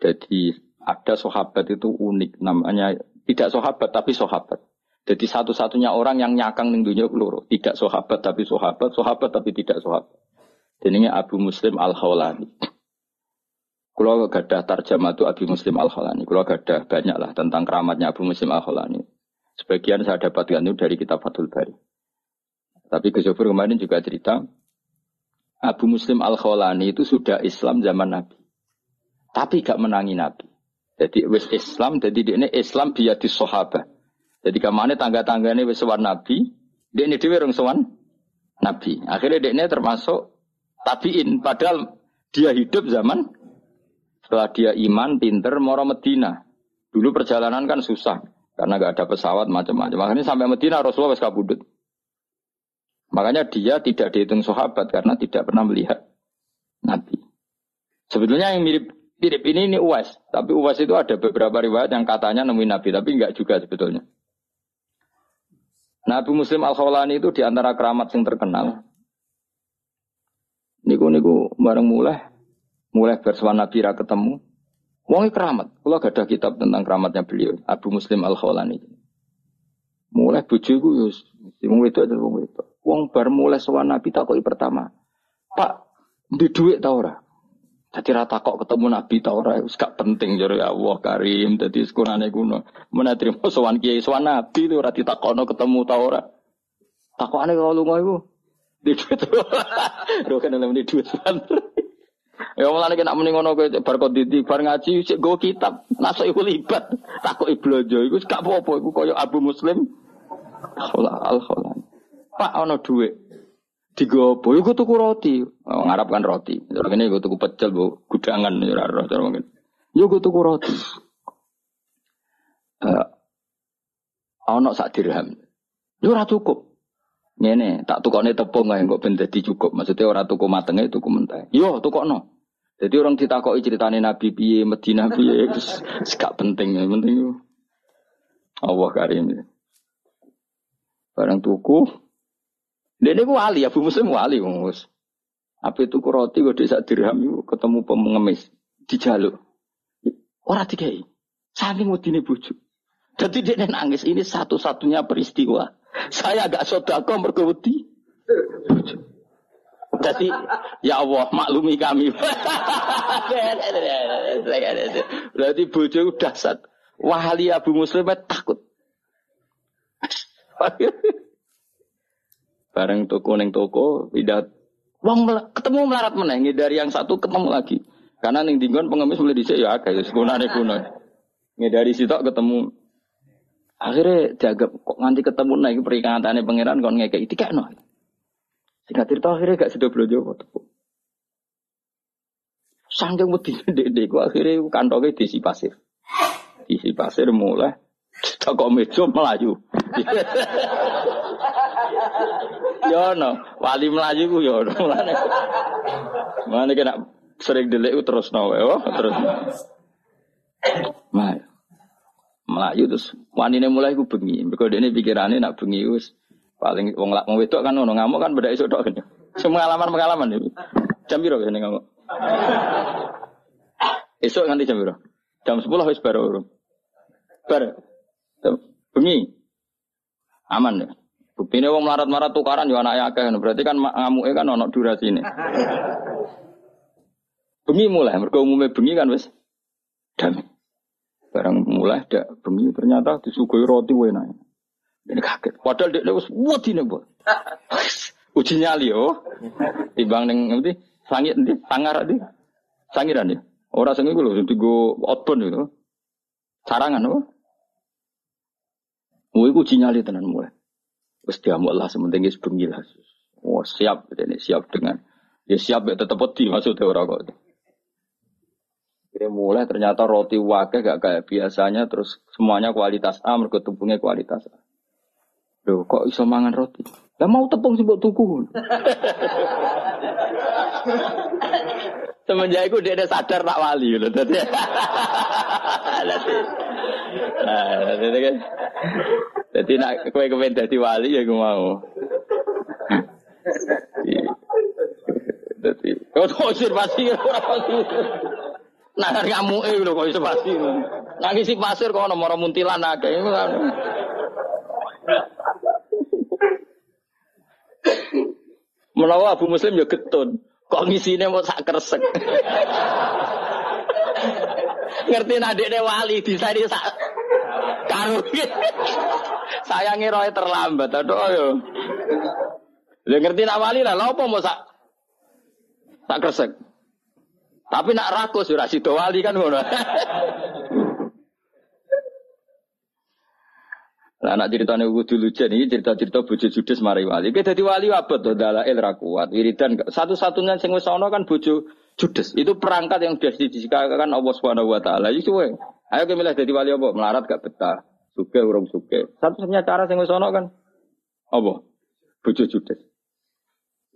Jadi ada sahabat itu unik namanya tidak sahabat tapi sahabat. Jadi satu-satunya orang yang nyakang ning dunia peluru, tidak sahabat tapi sahabat, sahabat tapi tidak sahabat. Ini Abu Muslim Al Khawlani. Kalau gadah tarjamah itu Abu Muslim Al Khawlani. Kalau gadah banyak lah tentang keramatnya Abu Muslim Al Khawlani. Sebagian saya dapatkan itu dari kitab Fathul Bari. Tapi ke kemarin juga cerita, Abu Muslim Al Khawlani itu sudah Islam zaman Nabi. Tapi gak menangi Nabi. Jadi wis Islam, jadi ini Islam di sahabat. Jadi ke mana tangga-tangga ini sewan Nabi, dia ini orang sewan Nabi. Akhirnya dia ini termasuk tabiin, padahal dia hidup zaman setelah dia iman, pinter, moro Medina. Dulu perjalanan kan susah karena gak ada pesawat macam-macam. Makanya sampai Medina Rasulullah was kabudut. Makanya dia tidak dihitung sahabat karena tidak pernah melihat Nabi. Sebetulnya yang mirip mirip ini ini Uwais, tapi Uwais itu ada beberapa riwayat yang katanya nemuin Nabi, tapi enggak juga sebetulnya. Nabi Muslim Al Khawlani itu di antara keramat yang terkenal. Niku niku bareng mulai, mulai bersama Nabi ra ketemu. Wong keramat. Kalau gak ada kitab tentang keramatnya beliau, Abu Muslim Al Khawlani. Mulai bojoku yo wong itu ada wong itu. Wong bar mulai sowan Nabi takoki pertama. Pak, di duit ta ora? Jadi rata kok ketemu Nabi tau ora wis gak penting jare ya Allah Karim dadi sekurane kuno. Mun trimo sowan kiai sowan Nabi itu ora ditakono ketemu tau ora. Takokane kalau lunga iku di duit. Lho kan di duit Ya mulane nek muni ngono kowe bar konditi bar ngaji sik go kitab. Nasuk iku libat takoki blonjo iku gak apa-apa iku koyo Abu Muslim. Al Pak ono duit digopo iku tuku roti. Oh, ngarapkan roti. Terus ini gue tuku pecel bu gudangan ya roh terus mungkin yo gue tuku roti. Uh, ono sak dirham. Yo ora cukup ngene tak tukone tepung ae kok ben dadi cukup maksudnya ora tuku matenge tuku mentah yo tukokno jadi orang ditakoki ceritane Nabi piye Madinah piye wis gak penting ya penting Allah karim barang tuku dia ini wali, Abu Muslim wali, mus. Apa itu roti gue desa dirham itu ketemu pengemis jaluk. Orang tiga ini, saling mau dini bujuk. Jadi dia nangis ini satu-satunya peristiwa. Saya agak sodako mergawati. Jadi ya Allah maklumi kami. Berarti bojo dasar. Wali Abu Muslim takut. Bareng toko neng toko, tidak Wong ketemu melarat meneng dari yang satu ketemu lagi. Karena neng dinggon pengemis mulai dicek ya agak ya sekunane kuno. dari situ ketemu akhirnya jaga kok nganti ketemu naik tani pangeran kon ngekek itu kayak no. Singkat cerita akhirnya gak sedo blojo tepuk. Sangking wedi dek ku akhirnya kantongnya diisi pasir. Diisi pasir mulai tak kok meja melayu. ya no, wali melayu ku ya no. Mana, kena sering delik terus no, oh, terus. Melayu. Melayu terus wanine mulai ku bengi. Mergo dene pikirane nak bengi wis paling wong lak wong wedok kan ngono ngamuk kan beda esuk tok. Semua pengalaman-pengalaman iki. Jam piro kene ngamuk? Esok nanti jam berapa? Jam 10 wis baru. Bar. Bengi. Aman ya. Buktinya wong marat-marat tukaran yo anak akeh berarti kan ngamuke kan ono durasine. Bengi mulai mergo umume bengi kan wis damai. Barang mulai dak bengi ternyata disuguhi roti enak. Ini kaget. Padahal dia wis wadine, Bu. Uji nyali yo. Timbang ning ngerti Sangit nanti, sangar nanti, sangiran ya. Orang sing iku lho sing digo outbound itu. Sarangan apa? Mu iku nyali tenan mulai. Wis diamuk lah sementing bengi lah. Oh, siap ini siap dengan ya siap ya tetep wedi maksudnya ora kok. Jadi mulai ternyata roti wakil gak kayak biasanya terus semuanya kualitas A mergo tepungnya kualitas A. Loh kok iso mangan roti? Lah mau tepung sih buat tuku. Semenjak itu dia ada sadar tak wali loh. Jadi, nah, jadi kan, jadi nak kue kue jadi wali ya gue mau. Jadi, kau sih pasti orang pasti. Nah, kamu eh loh kau itu pasti. Nangis si pasir nomor muntilan agak ini kan. Menawa Abu Muslim ya getun. Kok ngisine mau sak kresek. Ngerti nadekne wali disari sak karo. Sayangi roe terlambat aduh yo. Ya ngerti nak wali lah, lha mau sak sak kresek. Tapi nak rakus ora sida wali kan ngono. Lah anak ceritane kudu lucu ini cerita-cerita bojo judes mari wali. Kita dadi wali apa tuh dalail ra kuat. Wiridan satu-satunya sing wis ana kan bojo judes. Itu perangkat yang sudah didisikakan Allah Subhanahu wa taala. Iki suwe. Ayo kita milih dadi wali apa? Melarat gak betah. Suge urung suge. Satu-satunya cara sing wis ana kan apa? Bojo judes.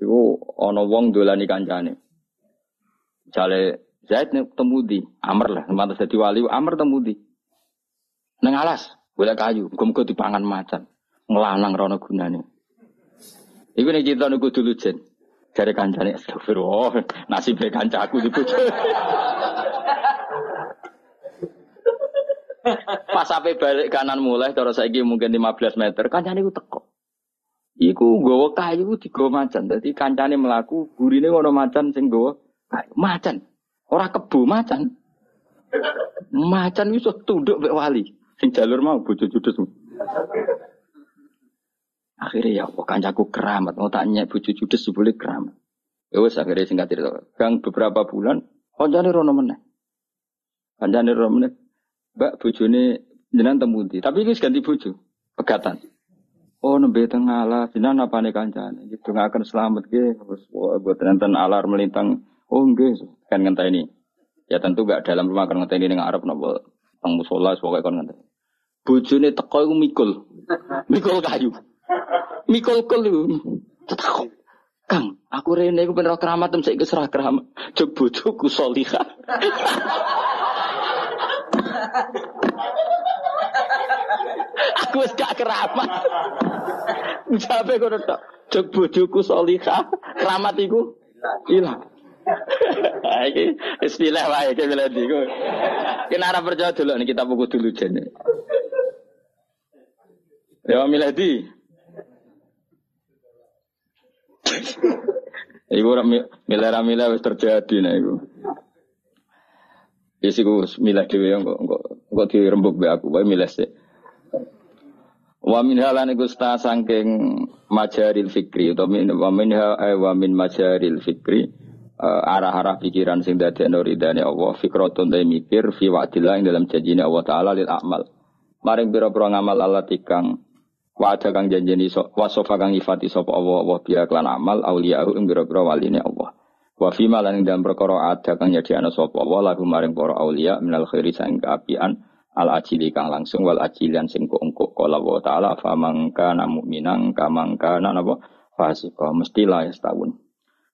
Iku ana wong dolani kancane. Jale Zaid temu di Amr lah, mantas dadi wali Amr temu di. Neng alas. Boleh kayu, muga dipangan macan. Ngelanang rono gunane. Iku nek kita niku dulu jen. Jare kancane astagfirullah, nasib kancaku di bojo. Pas sampai balik kanan mulai terus saiki mungkin 15 meter, kancane iku teko. Iku nggawa kayu digawa macan. Dadi kancane melaku, gurine ngono macan sing kayu. Macan. Ora kebo macan. Macan iso tunduk mek wali. Sing jalur mau bojo judes. Akhirnya ya kok kancaku keramat, mau tanya bojo judes boleh keramat. Ya wes akhirnya singkat cerita. Gang beberapa bulan, kancane rono meneh. Kancane rono meneh. Mbak bojone jenengan temudi, tapi ini ganti bojo, pegatan. Oh nembe tengah ala, apa nih kancane? Gitu akan selamat gitu. Terus buat nonton alar melintang. Oh enggak, kan ngentah ini. Ya tentu gak dalam rumah kan ngentah ini dengan Arab nopo Tang musola pokoke kon ngene. Bojone teko iku mikul. Mikul kayu. Mikul kul iku. Kang, aku rene iku ben keramat tem saiki serah keramat. Jog bojoku salihah. aku wis gak keramat. Jabe kono tok. Jog bojoku salihah. Keramat iku hilang. Iki istilah wae ke bila diku. Kena ora percaya dulu nih kita buku dulu jene. Ya milih di. Iku ora milih ra milih wis terjadi nah iku. Yes iku milih dhewe kok kok kok dirembuk be aku wae milih sih. Wa min halan iku sta saking majaril fikri utawa min wa min ha wa min majaril fikri uh, arah-arah pikiran sing dadi ridane Allah fikratun ta mikir fi wa'dillah ing dalam janjine Allah taala lil amal maring pira-pira ngamal Allah tikang Wa ada kang janjeni so, wa sofa kang ifati sapa Allah Allah biya klan amal auliyahu ing biro-biro waline Allah. Wa fi malan ing dalam perkara ada kang nyediakno sapa Allah lagu maring para aulia minal khairi sang kaapian al ajili kang langsung wal ajilian sing engko kala wa taala fa mangka mu'minan kamangka napa fasika mestilah setahun.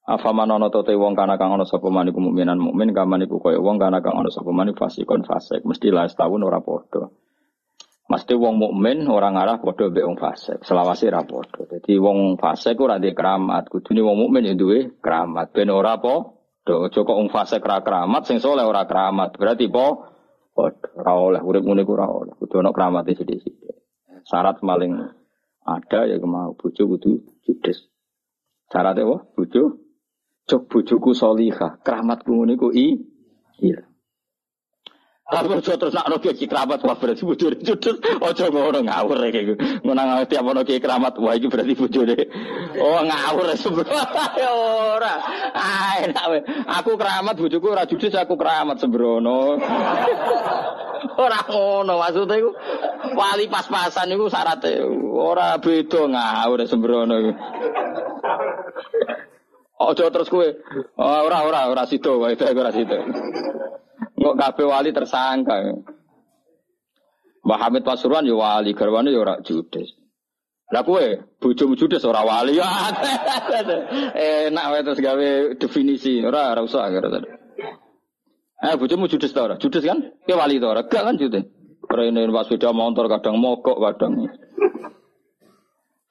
Afa manono to te wong kana kang ana sapa maniku mukminan mukmin kaman iku koyo wong kana kang ana sapa maniku fasikon fasik mesti lah setahun ora padha. Mesti wong mukmin ora ngarah padha mbek wong fasik. Selawase ora padha. Dadi wong fasik ora duwe keramat, kudune wong mukmin ya duwe keramat. Ben ora padha. Aja kok wong fasik ora keramat, sing saleh ora keramat. Berarti po. Ora oleh urip ngene ku ora oleh. Kudu ana keramate sithik-sithik. Syarat maling ada ya mau bojo kudu judes. Syaratnya apa? Bojo Cok bojoku solihah, keramatku ngene ku i iya. Tapi aja terus nak nopo ki keramat wah berarti bojone judul aja ngono ngawur kayak gitu. Ngono ngawur tiap ono ki keramat wah iki berarti bojone. Oh ngawur ya ora. Ah enak Aku keramat bojoku ora judul aku keramat sembrono. ora ngono maksudnya iku wali pas-pasan iku syaratnya ora beda ngawur sembrono. Ojo terus kue. Oh, ora ora ora sido wae ora sido. Kok kabeh wali tersangka. Hamid Pasuruan ya wali, garwane ya ora judes. Lah kue bojomu judes ora wali ya. Enak wae terus gawe definisi. Ora ora usah kira Eh bojomu judes ta ora? Judes kan? Ke wali ta ora? Gak kan judes. Ora ini pas sepeda motor kadang mogok kadang.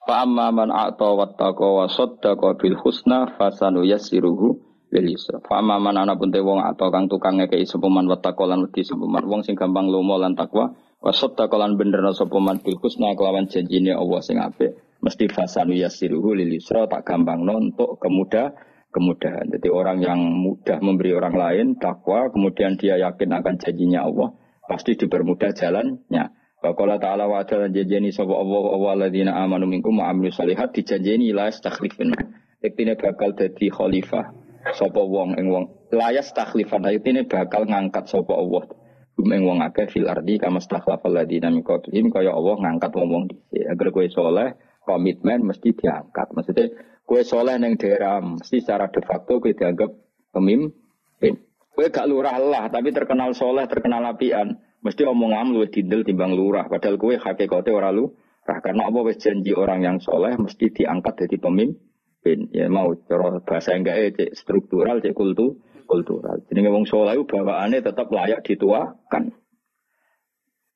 Fa amma man a'ta wattaqa wa saddaqa bil husna fasanu yassiruhu lil yusra. Fa amma man ana pun te wong atau kang tukang ngekeki sapa man wattaqa lan wedi sapa man wong sing gampang lomo lan takwa wa saddaqa lan benerna man bil husna kelawan janjine Allah sing apik mesti fasanu yassiruhu lil yusra tak gampang nontok kemudah kemudahan. Jadi orang yang mudah memberi orang lain takwa, kemudian dia yakin akan janjinya Allah, pasti dipermudah jalannya. Wa ta'ala wa ta'ala janjeni sapa Allah wa alladzina amanu minkum wa amilu salihat dijanjeni la yastakhlifun. Iktine bakal dadi khalifah sapa wong ing wong la yastakhlifan iktine bakal ngangkat sapa Allah. Hum ing wong akeh fil ardi kama stakhlafal ladzina min qablihim kaya Allah ngangkat wong-wong dhisik. Agar kowe soleh, komitmen mesti diangkat. Maksudnya kowe soleh ning daerah mesti secara de facto kowe dianggap pemimpin. Kowe gak lurah lah tapi terkenal soleh, terkenal apian Mesti omongan lu dindel timbang lurah. Padahal kue hakikatnya orang lu. Karena apa wis janji orang yang soleh mesti diangkat jadi pemimpin. Ya mau cara bahasa enggak cek struktural, cek kultu, kultural. Jadi ngomong soleh bawaannya tetap layak dituakan.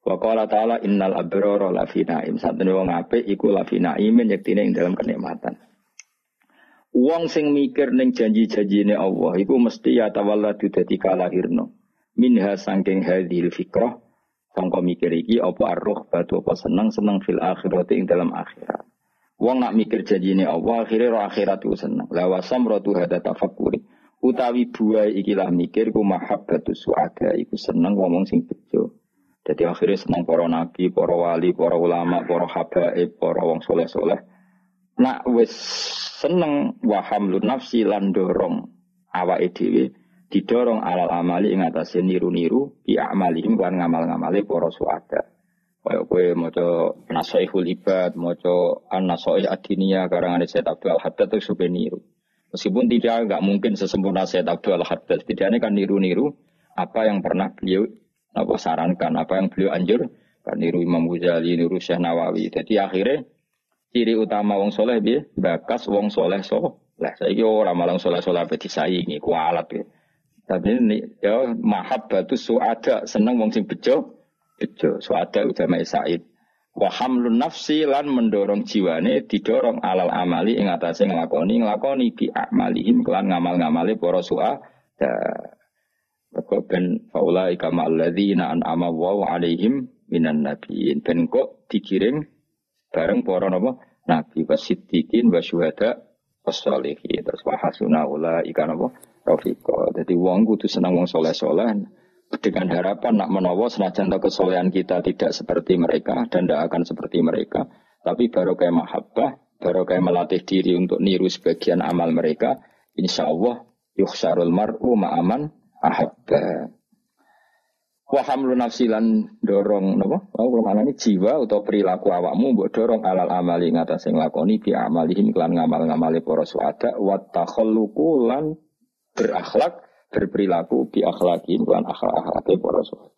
Wa qala ta'ala innal abrara lafi naim. Satene wong apik iku lafi naimin yektine ing dalam kenikmatan. Wong sing mikir ning janji-janjine Allah iku mesti ya tawalladu dadi kalahirno minha sangking hadil fikrah sangka mikir iki apa arroh batu apa seneng seneng fil akhirat ing dalam akhirat. Wong nak mikir janjine Allah akhirnya roh akhirat itu seneng. La wasam rotu hada tafakuri. Utawi buai ikilah mikir ku mahabbatu suada iku seneng ngomong sing bejo. Jadi akhirnya seneng para nabi, para wali, para ulama, para habaib, para wong soleh-soleh. Nak wis seneng waham nafsi lan dorong awake dhewe didorong alal amali ing atase niru-niru bi amalihim kan ngamal-ngamale para suada. Kaya kowe maca Nasaihul Ibad, maca An-Nasaih Ad-Diniyah karangan Sayyid Abdul Haddad itu supaya niru. Meskipun tidak nggak mungkin sesempurna Sayyid Abdul Haddad, tidaknya kan niru-niru apa yang pernah beliau apa sarankan, apa yang beliau anjur kan niru Imam Ghazali, niru Syekh Nawawi. Jadi akhirnya ciri utama wong soleh dia bakas wong soleh soleh. Saya kira orang malang soleh soleh apa disaingi kualat ya. Tapi ini ya mahabbatu suada seneng wong sing bejo bejo suada utama Said. Wa hamlun nafsi lan mendorong jiwane didorong alal amali ing atase nglakoni nglakoni bi amalihim kelan ngamal-ngamale para suada. Kok ben faulai kama alladzina an'ama wa alaihim minan nabiyyin. Ben kok dikirim bareng para napa nabi wasiddiqin wa syuhada was-sholihin. Terus wa hasuna ulaika napa Rafiko. Jadi wong kudu senang wong soleh-soleh dengan harapan nak menawa senajan kesolehan kita tidak seperti mereka dan tidak akan seperti mereka. Tapi baru kayak mahabbah, baru kayak melatih diri untuk niru sebagian amal mereka. Insya Allah yukhsarul mar'u ma'aman ahabba. wa hamlu nafsi lan dorong napa oh mana ini jiwa atau perilaku awakmu mbok dorong alal amali ngatas sing lakoni bi amalihim lan ngamal-ngamale para suada wa takhalluqu berakhlak berperilaku bi akhlaki lan akhlak akhlake para suada